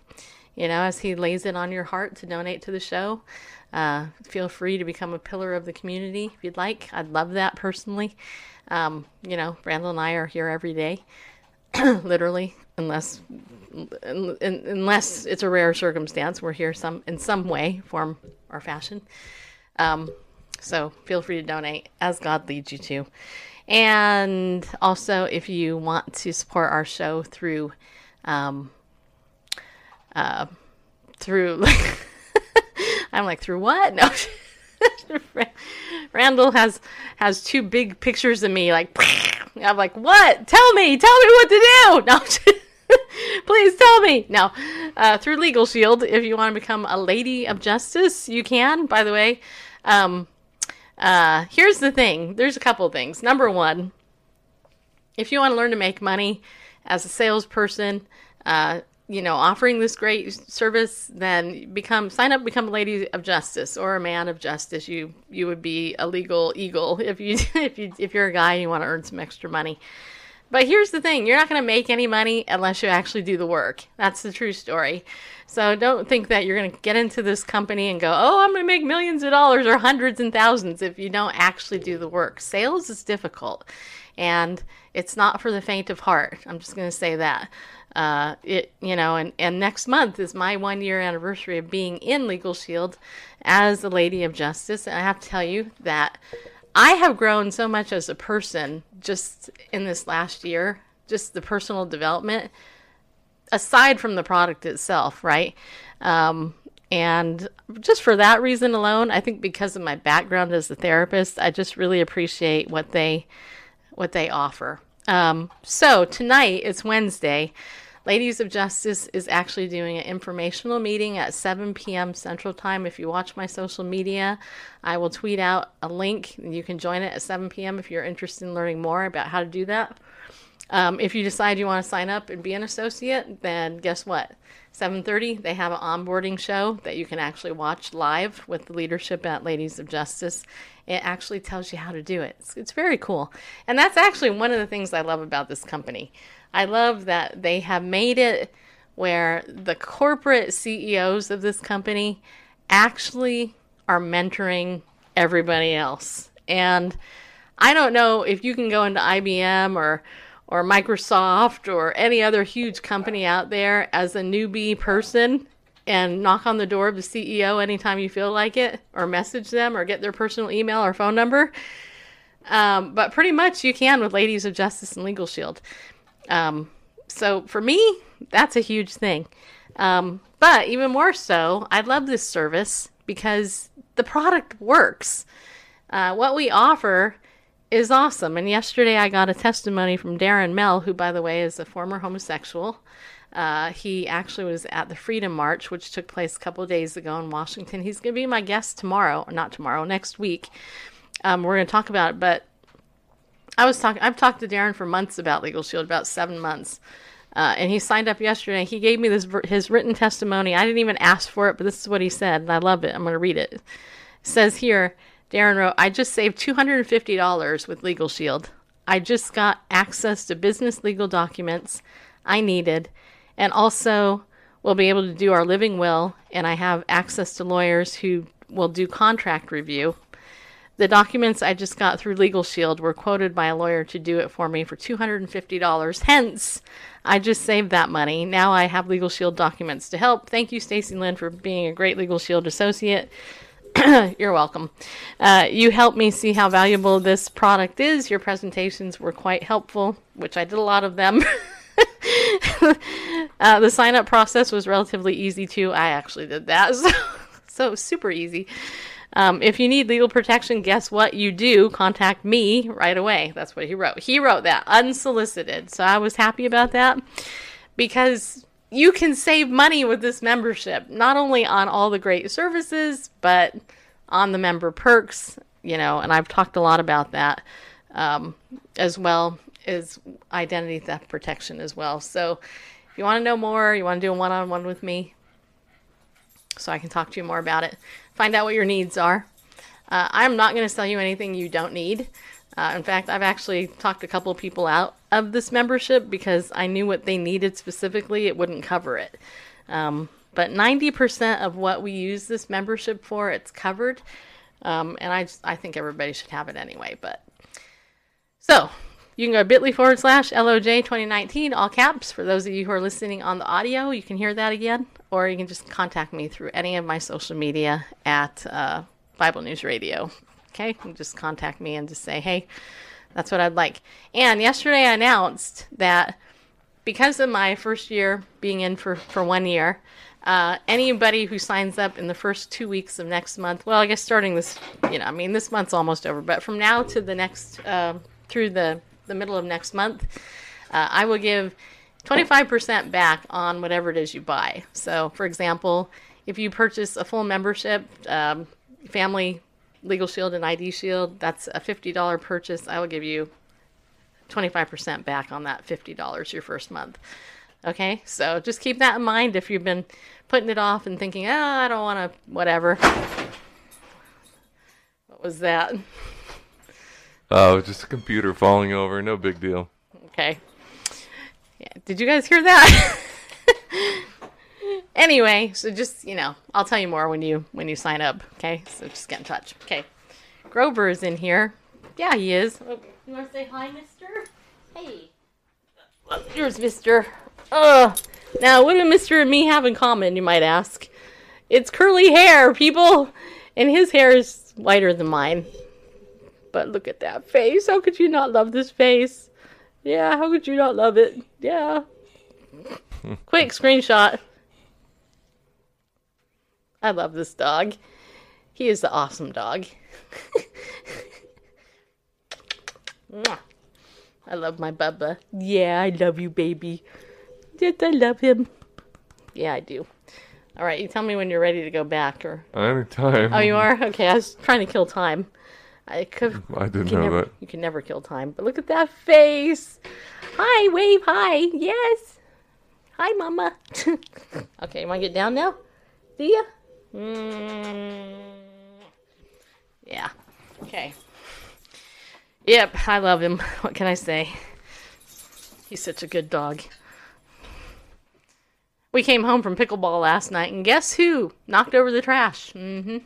[SPEAKER 1] You know, as He lays it on your heart to donate to the show. Uh, feel free to become a pillar of the community if you'd like. I'd love that personally. Um, you know, Randall and I are here every day, literally, unless un- un- unless it's a rare circumstance, we're here some in some way, form, or fashion. Um, so feel free to donate as God leads you to. And also, if you want to support our show through, um, uh, through, I'm like, through what? No. Randall has has two big pictures of me, like I'm like, what? Tell me, tell me what to do. No, please tell me. now uh, through Legal Shield, if you want to become a lady of justice, you can. By the way, um, uh, here's the thing. There's a couple things. Number one, if you want to learn to make money as a salesperson, uh, you know, offering this great service, then become sign up, become a lady of justice or a man of justice. You you would be a legal eagle if you if you if you're a guy and you want to earn some extra money. But here's the thing: you're not going to make any money unless you actually do the work. That's the true story. So don't think that you're going to get into this company and go, "Oh, I'm going to make millions of dollars or hundreds and thousands if you don't actually do the work." Sales is difficult, and it's not for the faint of heart. I'm just going to say that. Uh, it you know, and and next month is my one year anniversary of being in Legal Shield as a lady of justice, and I have to tell you that I have grown so much as a person just in this last year, just the personal development, aside from the product itself, right? Um, and just for that reason alone, I think because of my background as a therapist, I just really appreciate what they what they offer. Um, so tonight it's Wednesday. Ladies of Justice is actually doing an informational meeting at 7 p.m. Central Time. If you watch my social media, I will tweet out a link. You can join it at 7 p.m. if you're interested in learning more about how to do that. Um, if you decide you want to sign up and be an associate, then guess what? 7:30 they have an onboarding show that you can actually watch live with the leadership at Ladies of Justice. It actually tells you how to do it. It's, it's very cool. And that's actually one of the things I love about this company. I love that they have made it where the corporate CEOs of this company actually are mentoring everybody else. And I don't know if you can go into IBM or or Microsoft or any other huge company out there as a newbie person and knock on the door of the CEO anytime you feel like it, or message them, or get their personal email or phone number. Um, but pretty much you can with Ladies of Justice and Legal Shield. Um, so for me, that's a huge thing. Um, but even more so, I love this service because the product works. Uh, what we offer is awesome. And yesterday I got a testimony from Darren Mell, who, by the way, is a former homosexual. Uh, he actually was at the Freedom March, which took place a couple days ago in Washington. He's going to be my guest tomorrow, or not tomorrow, next week. Um, we're going to talk about it, but I was talking. I've talked to Darren for months about Legal Shield, about seven months, uh, and he signed up yesterday. He gave me this his written testimony. I didn't even ask for it, but this is what he said, and I love it. I'm going to read it. It says here, Darren wrote, "I just saved $250 with Legal Shield. I just got access to business legal documents I needed." and also we'll be able to do our living will and i have access to lawyers who will do contract review the documents i just got through legal shield were quoted by a lawyer to do it for me for $250 hence i just saved that money now i have legal shield documents to help thank you stacy lynn for being a great legal shield associate you're welcome. Uh, you helped me see how valuable this product is. Your presentations were quite helpful, which I did a lot of them. uh, the sign up process was relatively easy too. I actually did that, so, so super easy. Um, if you need legal protection, guess what you do? Contact me right away. That's what he wrote. He wrote that unsolicited. So I was happy about that because you can save money with this membership, not only on all the great services, but on the member perks, you know, and I've talked a lot about that um, as well as identity theft protection as well. So if you want to know more, you want to do a one on one with me so I can talk to you more about it, find out what your needs are. Uh, I'm not going to sell you anything you don't need. Uh, in fact, I've actually talked a couple of people out of this membership because I knew what they needed specifically, it wouldn't cover it. Um, but 90% of what we use this membership for, it's covered. Um, and I, just, I think everybody should have it anyway. But so you can go bit.ly forward slash LOJ 2019, all caps. For those of you who are listening on the audio, you can hear that again. Or you can just contact me through any of my social media at uh, Bible News Radio. Okay, just contact me and just say, hey, that's what I'd like. And yesterday I announced that because of my first year being in for, for one year, uh, anybody who signs up in the first two weeks of next month, well, I guess starting this, you know, I mean, this month's almost over, but from now to the next, uh, through the the middle of next month, uh, I will give 25% back on whatever it is you buy. So, for example, if you purchase a full membership, um, family legal shield and ID shield, that's a $50 purchase. I will give you 25% back on that $50 your first month. Okay, so just keep that in mind if you've been putting it off and thinking, oh, I don't want to, whatever. What was that?
[SPEAKER 3] Oh, just a computer falling over. No big deal.
[SPEAKER 1] Okay. Yeah. Did you guys hear that? anyway, so just you know, I'll tell you more when you when you sign up. Okay, so just get in touch. Okay, Grover is in here. Yeah, he is. Oh, you want to say hi, Mister? Hey. Here's Mister. Oh, now what do Mister and me have in common? You might ask. It's curly hair, people, and his hair is whiter than mine. But look at that face. How could you not love this face? Yeah, how could you not love it? Yeah. Quick screenshot. I love this dog. He is the awesome dog. I love my Bubba. Yeah, I love you, baby. Yes, I love him. Yeah, I do. All right, you tell me when you're ready to go back, or
[SPEAKER 3] Anytime.
[SPEAKER 1] oh, you are. Okay, I was trying to kill time. I could.
[SPEAKER 3] I didn't know
[SPEAKER 1] never,
[SPEAKER 3] that.
[SPEAKER 1] You can never kill time. But look at that face. Hi, wave hi. Yes. Hi, mama. okay, you want to get down now? See ya? Mm. Yeah. Okay. Yep, I love him. What can I say? He's such a good dog. We came home from pickleball last night, and guess who knocked over the trash? Mm-hmm.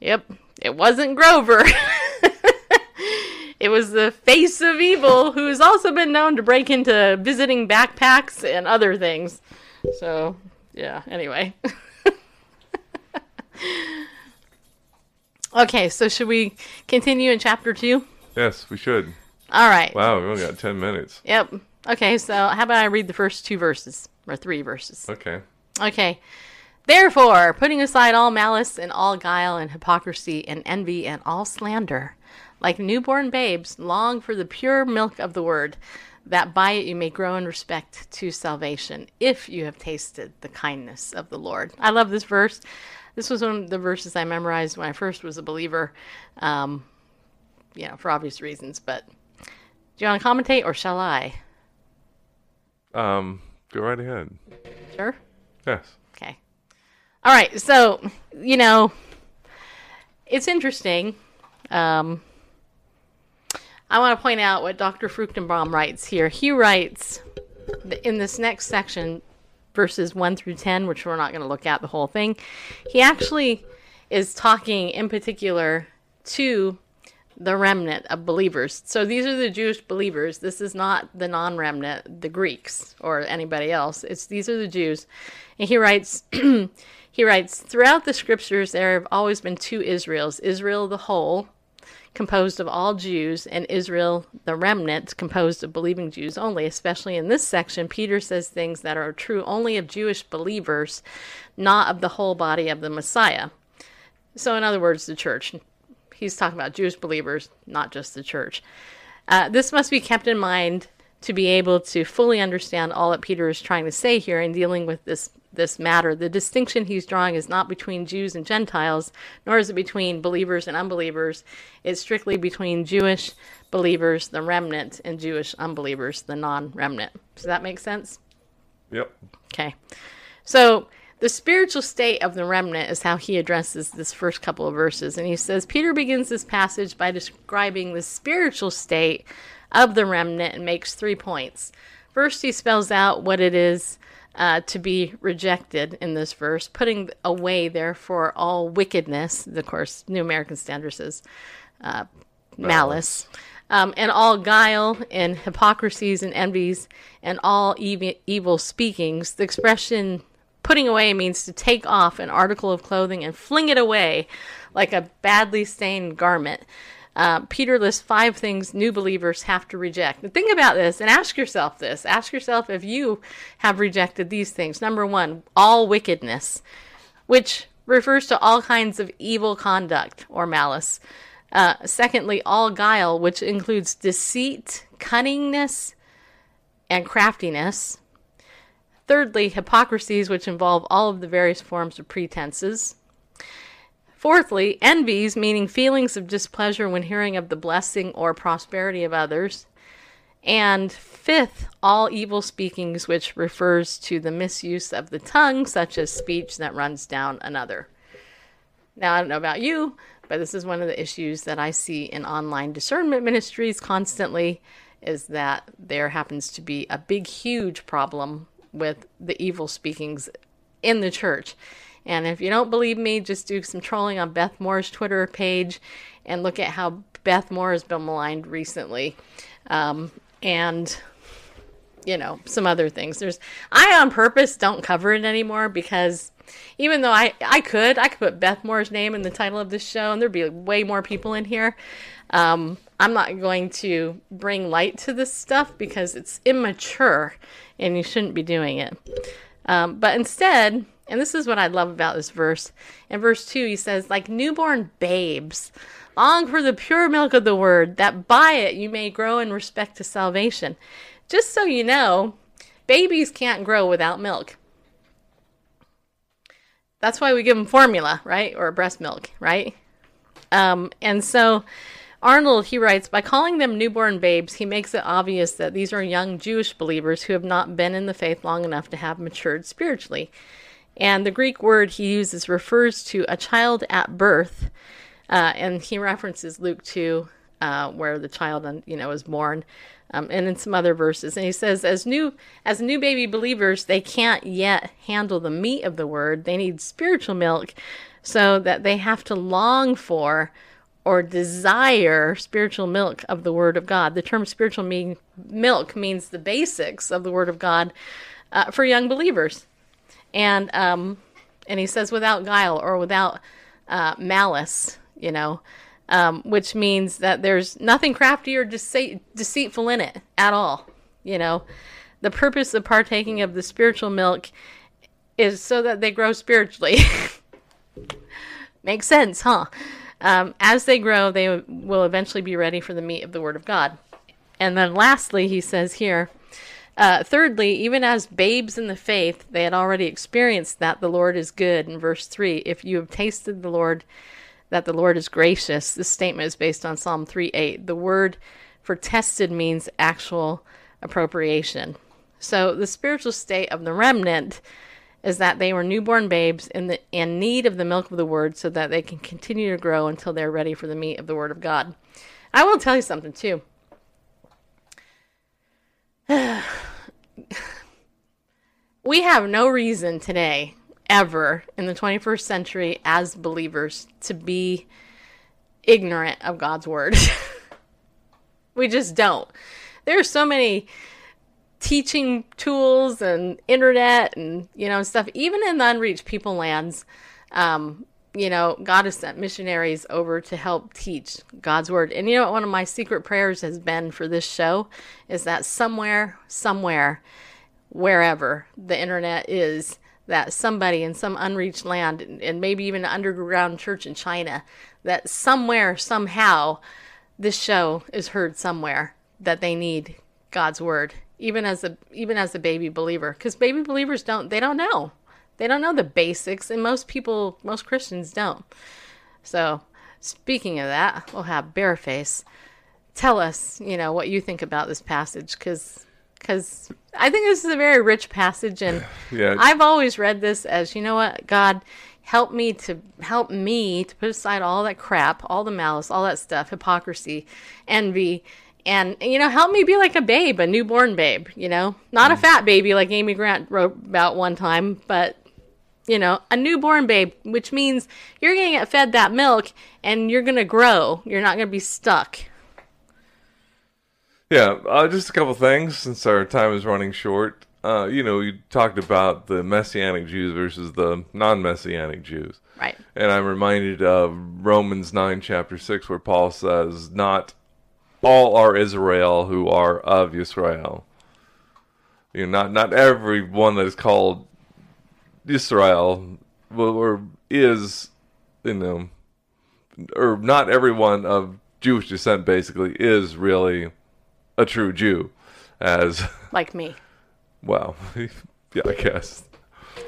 [SPEAKER 1] Yep, it wasn't Grover. it was the face of evil, who has also been known to break into visiting backpacks and other things. So, yeah. Anyway. okay, so should we continue in chapter two?
[SPEAKER 3] Yes, we should.
[SPEAKER 1] All right.
[SPEAKER 3] Wow, we only got 10 minutes.
[SPEAKER 1] Yep. Okay, so how about I read the first two verses or three verses?
[SPEAKER 3] Okay.
[SPEAKER 1] Okay. Therefore, putting aside all malice and all guile and hypocrisy and envy and all slander, like newborn babes, long for the pure milk of the word, that by it you may grow in respect to salvation, if you have tasted the kindness of the Lord. I love this verse. This was one of the verses I memorized when I first was a believer, um, you know, for obvious reasons. But do you want to commentate or shall I?
[SPEAKER 3] Um, go right ahead.
[SPEAKER 1] Sure.
[SPEAKER 3] Yes.
[SPEAKER 1] Okay. All right. So, you know, it's interesting. Um, I want to point out what Dr. Fruchtenbaum writes here. He writes in this next section, verses 1 through 10, which we're not going to look at the whole thing. He actually is talking in particular to the remnant of believers. So these are the Jewish believers. This is not the non remnant, the Greeks or anybody else. It's these are the Jews. And he writes he writes, throughout the scriptures there have always been two Israels, Israel the whole, composed of all Jews, and Israel the remnant, composed of believing Jews only. Especially in this section, Peter says things that are true only of Jewish believers, not of the whole body of the Messiah. So in other words, the church, he's talking about Jewish believers, not just the church. Uh, this must be kept in mind to be able to fully understand all that Peter is trying to say here in dealing with this this matter. The distinction he's drawing is not between Jews and Gentiles, nor is it between believers and unbelievers. It's strictly between Jewish believers, the remnant, and Jewish unbelievers, the non-remnant. Does that make sense?
[SPEAKER 3] Yep.
[SPEAKER 1] Okay. So the spiritual state of the remnant is how he addresses this first couple of verses. And he says Peter begins this passage by describing the spiritual state of the remnant and makes three points. First, he spells out what it is uh, to be rejected in this verse, putting away, therefore, all wickedness. Of course, New American Standard says uh, malice. Um, and all guile and hypocrisies and envies and all ev- evil speakings. The expression putting away means to take off an article of clothing and fling it away like a badly stained garment. Uh, Peter lists five things new believers have to reject. Think about this and ask yourself this. Ask yourself if you have rejected these things. Number one, all wickedness, which refers to all kinds of evil conduct or malice. Uh, secondly, all guile, which includes deceit, cunningness, and craftiness. Thirdly, hypocrisies, which involve all of the various forms of pretenses. Fourthly, envies, meaning feelings of displeasure when hearing of the blessing or prosperity of others. And fifth, all evil speakings, which refers to the misuse of the tongue, such as speech that runs down another. Now, I don't know about you, but this is one of the issues that I see in online discernment ministries constantly is that there happens to be a big, huge problem with the evil speakings in the church. And if you don't believe me, just do some trolling on Beth Moore's Twitter page and look at how Beth Moore has been maligned recently. Um, and you know some other things. There's i on purpose don't cover it anymore because even though i i could i could put beth moore's name in the title of this show and there'd be way more people in here. Um, i'm not going to bring light to this stuff because it's immature and you shouldn't be doing it. Um, but instead and this is what i love about this verse in verse 2 he says like newborn babes long for the pure milk of the word that by it you may grow in respect to salvation just so you know, babies can't grow without milk. That's why we give them formula, right? Or breast milk, right? Um, and so Arnold, he writes, by calling them newborn babes, he makes it obvious that these are young Jewish believers who have not been in the faith long enough to have matured spiritually. And the Greek word he uses refers to a child at birth, uh, and he references Luke 2 uh, where the child, you know, is born, um, and in some other verses. And he says, as new as new baby believers, they can't yet handle the meat of the word. They need spiritual milk, so that they have to long for or desire spiritual milk of the Word of God. The term spiritual mean, milk means the basics of the Word of God uh, for young believers. And um, and he says without guile or without uh, malice, you know, um, which means that there's nothing crafty or deceit- deceitful in it at all. You know, the purpose of partaking of the spiritual milk is so that they grow spiritually. Makes sense, huh? Um, as they grow, they will eventually be ready for the meat of the Word of God. And then lastly, he says here, uh, thirdly, even as babes in the faith, they had already experienced that the Lord is good. In verse 3, if you have tasted the Lord, that the Lord is gracious. This statement is based on Psalm 3 8. The word for tested means actual appropriation. So the spiritual state of the remnant is that they were newborn babes in the in need of the milk of the word so that they can continue to grow until they're ready for the meat of the word of God. I will tell you something too. we have no reason today ever in the 21st century as believers to be ignorant of God's word. we just don't. There are so many teaching tools and internet and you know stuff even in the unreached people lands um, you know god has sent missionaries over to help teach god's word. And you know what one of my secret prayers has been for this show is that somewhere somewhere wherever the internet is that somebody in some unreached land and maybe even an underground church in china that somewhere somehow this show is heard somewhere that they need god's word even as a even as a baby believer. Because baby believers don't they don't know they don't know the basics and most people most christians don't. So speaking of that we'll have bareface tell us you know what you think about this passage because because i think this is a very rich passage and
[SPEAKER 3] Yeah.
[SPEAKER 1] i've always read this as you know what? God help me to help me to put aside all that crap all the malice all that stuff hypocrisy envy and you know help me be like a babe a newborn babe you know? Not a mm. fat baby like amy grant wrote about one time but you know a newborn babe which means you're gonna get fed that milk and you're gonna grow you're not gonna be stuck
[SPEAKER 3] Yeah, uh, just a couple things since our time is running short. Uh, you know, you talked about the Messianic Jews versus the non Messianic Jews.
[SPEAKER 1] right
[SPEAKER 3] And I'm reminded of Romans 9, chapter 6, where Paul says, Not all are Israel who are of Israel. You know, not, not everyone that is called Israel or is, you know, or not everyone of Jewish descent basically is really a true Jew. As,
[SPEAKER 1] like me
[SPEAKER 3] well, yeah, I guess.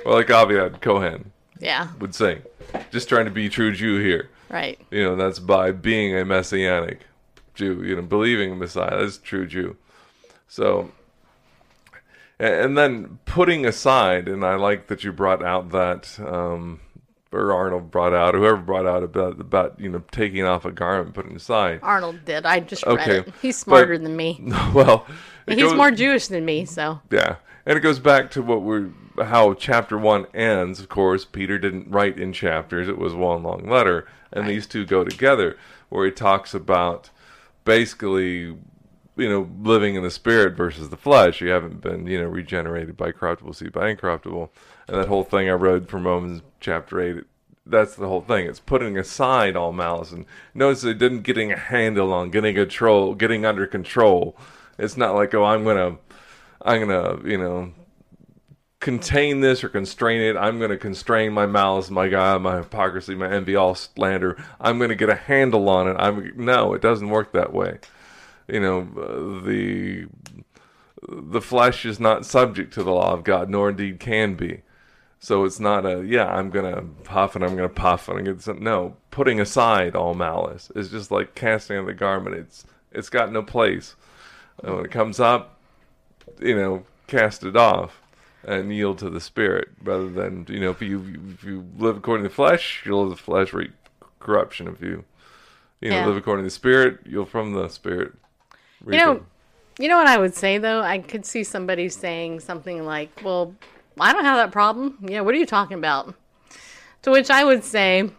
[SPEAKER 3] Well, like Aviad Cohen
[SPEAKER 1] yeah
[SPEAKER 3] would sing. Just trying to be true Jew here.
[SPEAKER 1] right
[SPEAKER 3] You know, that's by being a messianic Jew, you know, believing in Messiah. That's true Jew. So, and then putting aside, and I like that you brought out that, um, or Arnold brought out, whoever brought out about, about you know, taking off a garment, putting aside.
[SPEAKER 1] arnold did. I just
[SPEAKER 3] Okay,
[SPEAKER 1] read it. He's
[SPEAKER 3] but-
[SPEAKER 1] smarter than me.
[SPEAKER 3] well,
[SPEAKER 1] he's
[SPEAKER 3] goes-
[SPEAKER 1] more jewish than me so.
[SPEAKER 3] Yeah, and it goes back to what we're how chapter one ends. Of course, Peter didn't write in chapters; it was one long letter, and these two go together, where he talks about basically, you know, living in the spirit versus the flesh. You haven't been, you know, regenerated by corruptible seed by incorruptible, and that whole thing I read from Romans chapter eight. That's the whole thing. It's putting aside all malice, and notice it didn't getting a handle on, getting control, getting under control. It's not like, oh, I'm gonna I'm gonna, you know, contain this or constrain it. I'm gonna constrain my malice, my God, my hypocrisy, my envy, all slander. I'm gonna get a handle on it. I'm no, it doesn't work that way. You know, uh, the the flesh is not subject to the law of God, nor indeed can be. So it's not a yeah, I'm gonna puff and I'm gonna puff and I'm gonna some, no. Putting aside all malice is just like casting off the garment. It's it's got no place. And when it comes up, you know, cast it off and yield to the spirit rather than you know if you if you live according to the flesh, you'll live the flesh reap corruption. If you you know
[SPEAKER 1] Yeah.
[SPEAKER 3] live according to the Spirit, you'll from the Spirit.
[SPEAKER 1] You know, you know what I would say though? I could see somebody saying something like, "Well, I don't have that problem." Yeah, what are you talking about? To which I would say,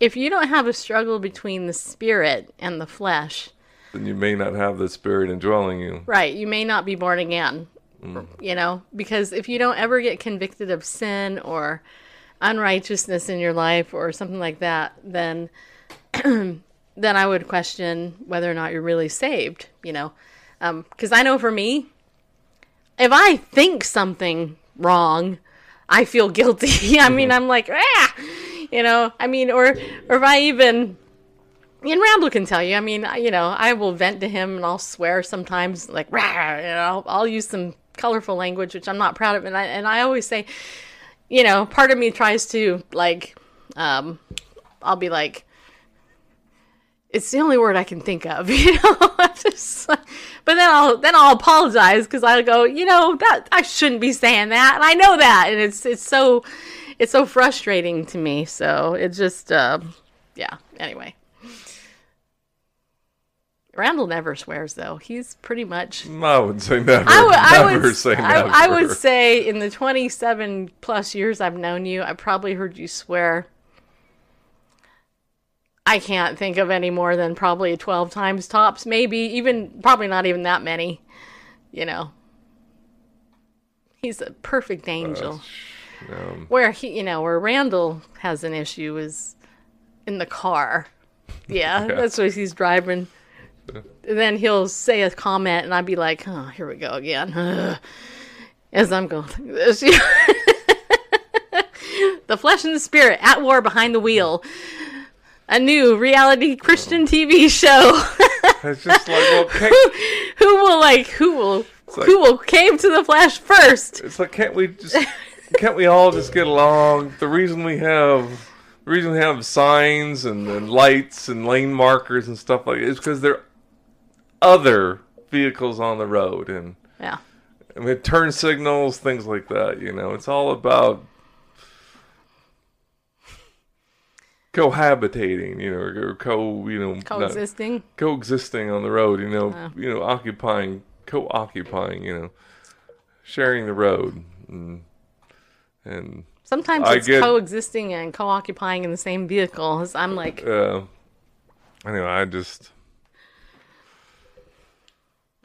[SPEAKER 1] if you don't have a struggle between the spirit and the flesh,
[SPEAKER 3] then you may not have the Spirit indwelling you.
[SPEAKER 1] right, you may not be born again. Mm. You know, because if you don't ever get convicted of sin or unrighteousness in your life or something like that, then then I would question whether or not you're really saved. You know, because I know for me, if I think something wrong, I feel guilty. I mean, I'm like, ah, you know, I mean, or or if I even and Randall can tell you. I mean, you know, I will vent to him and I'll swear sometimes, like, rah, you know, I'll, I'll use some colorful language, which I'm not proud of. And I, and I always say, you know, part of me tries to, like, um, I'll be like, it's the only word I can think of, you know. Just but then I'll then I'll apologize because I'll go, you know, that I shouldn't be saying that, and I know that, and it's it's so it's so frustrating to me. So it just, uh, yeah. Anyway, Randall never swears though. He's pretty much.
[SPEAKER 3] I would say never.
[SPEAKER 1] I would, I
[SPEAKER 3] say
[SPEAKER 1] I,
[SPEAKER 3] never.
[SPEAKER 1] I would say in the 27 plus years I've known you, I probably heard you swear. I can't think of any more than probably 12 times tops, maybe even, probably not even that many, you know. He's a perfect angel.
[SPEAKER 3] Um,
[SPEAKER 1] Where he, you know, where Randall has an issue is in the car. Yeah, that's what he's driving. And then he'll say a comment, and I'd be like, "Oh, here we go again." As I'm going through this, the flesh and the spirit at war behind the wheel. A new reality Christian TV show.
[SPEAKER 3] it's just like, well, can't,
[SPEAKER 1] who will like? Who will?
[SPEAKER 3] like-
[SPEAKER 1] who will cave to the Flash first?
[SPEAKER 3] it's like, can't we just, can't we all just get along? The reason we have, the reason we have signs and, and lights and lane markers and stuff like it is because there are other vehicles on the road and
[SPEAKER 1] Yeah.
[SPEAKER 3] I mean, turn signals, things like that. You know, it's all about cohabitating. You know, or co, you know, not-
[SPEAKER 1] Coexisting.
[SPEAKER 3] coexisting on the road. You know, you know, occupying, co-occupying. You know, sharing the road, and, and
[SPEAKER 1] Sometimes
[SPEAKER 3] I
[SPEAKER 1] it's
[SPEAKER 3] get-
[SPEAKER 1] coexisting and co-occupying in the same vehicle. I'm like,
[SPEAKER 3] uh, anyway, I just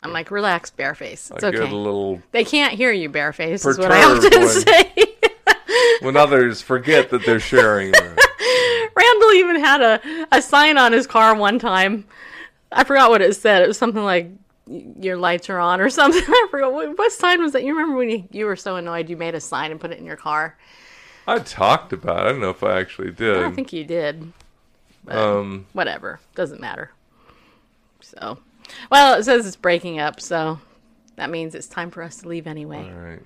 [SPEAKER 1] I'm like, relax, bareface. It's
[SPEAKER 3] I
[SPEAKER 1] okay.
[SPEAKER 3] get a little
[SPEAKER 1] They can't hear you, bareface. Is what I often
[SPEAKER 3] when-
[SPEAKER 1] say.
[SPEAKER 3] when others forget that they're sharing.
[SPEAKER 1] Randall even had a, a sign on his car one time. I forgot what it said. It was something like "Your lights are on" or something. I forgot what, what sign was that. You remember when you, you were so annoyed you made a sign and put it in your car?
[SPEAKER 3] I talked about. it. I don't know if I actually did.
[SPEAKER 1] I don't think you did.
[SPEAKER 3] um,
[SPEAKER 1] Whatever, doesn't matter. So, well, it says it's breaking up, so that means it's time for us to leave anyway.
[SPEAKER 3] all right.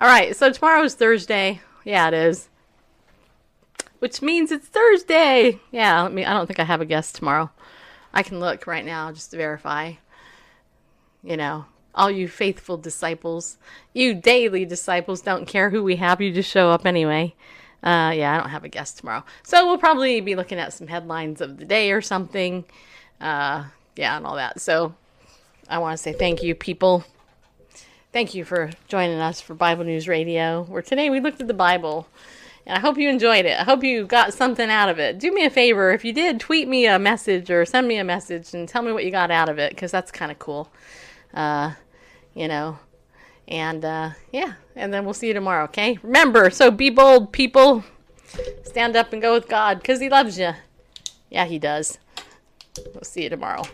[SPEAKER 1] All right, so tomorrow is Thursday. Yeah, it is. Which means it's Thursday. Yeah, let me I don't think I have a guest tomorrow. I can look right now just to verify. You know, all you faithful disciples, you daily disciples don't care who we have, you just show up anyway. Uh, yeah, I don't have a guest tomorrow. So we'll probably be looking at some headlines of the day or something. Uh, yeah, and all that. So I want to say thank you, people. Thank you for joining us for Bible News Radio, where today we looked at the Bible. I hope you enjoyed it. I hope you got something out of it. Do me a favor. If you did, tweet me a message or send me a message and tell me what you got out of it, because that's kind of cool. Uh, you know, and uh, yeah, and then we'll see you tomorrow, okay? Remember, so be bold, people. Stand up and go with God, because He loves you. Yeah, He does. We'll see you tomorrow.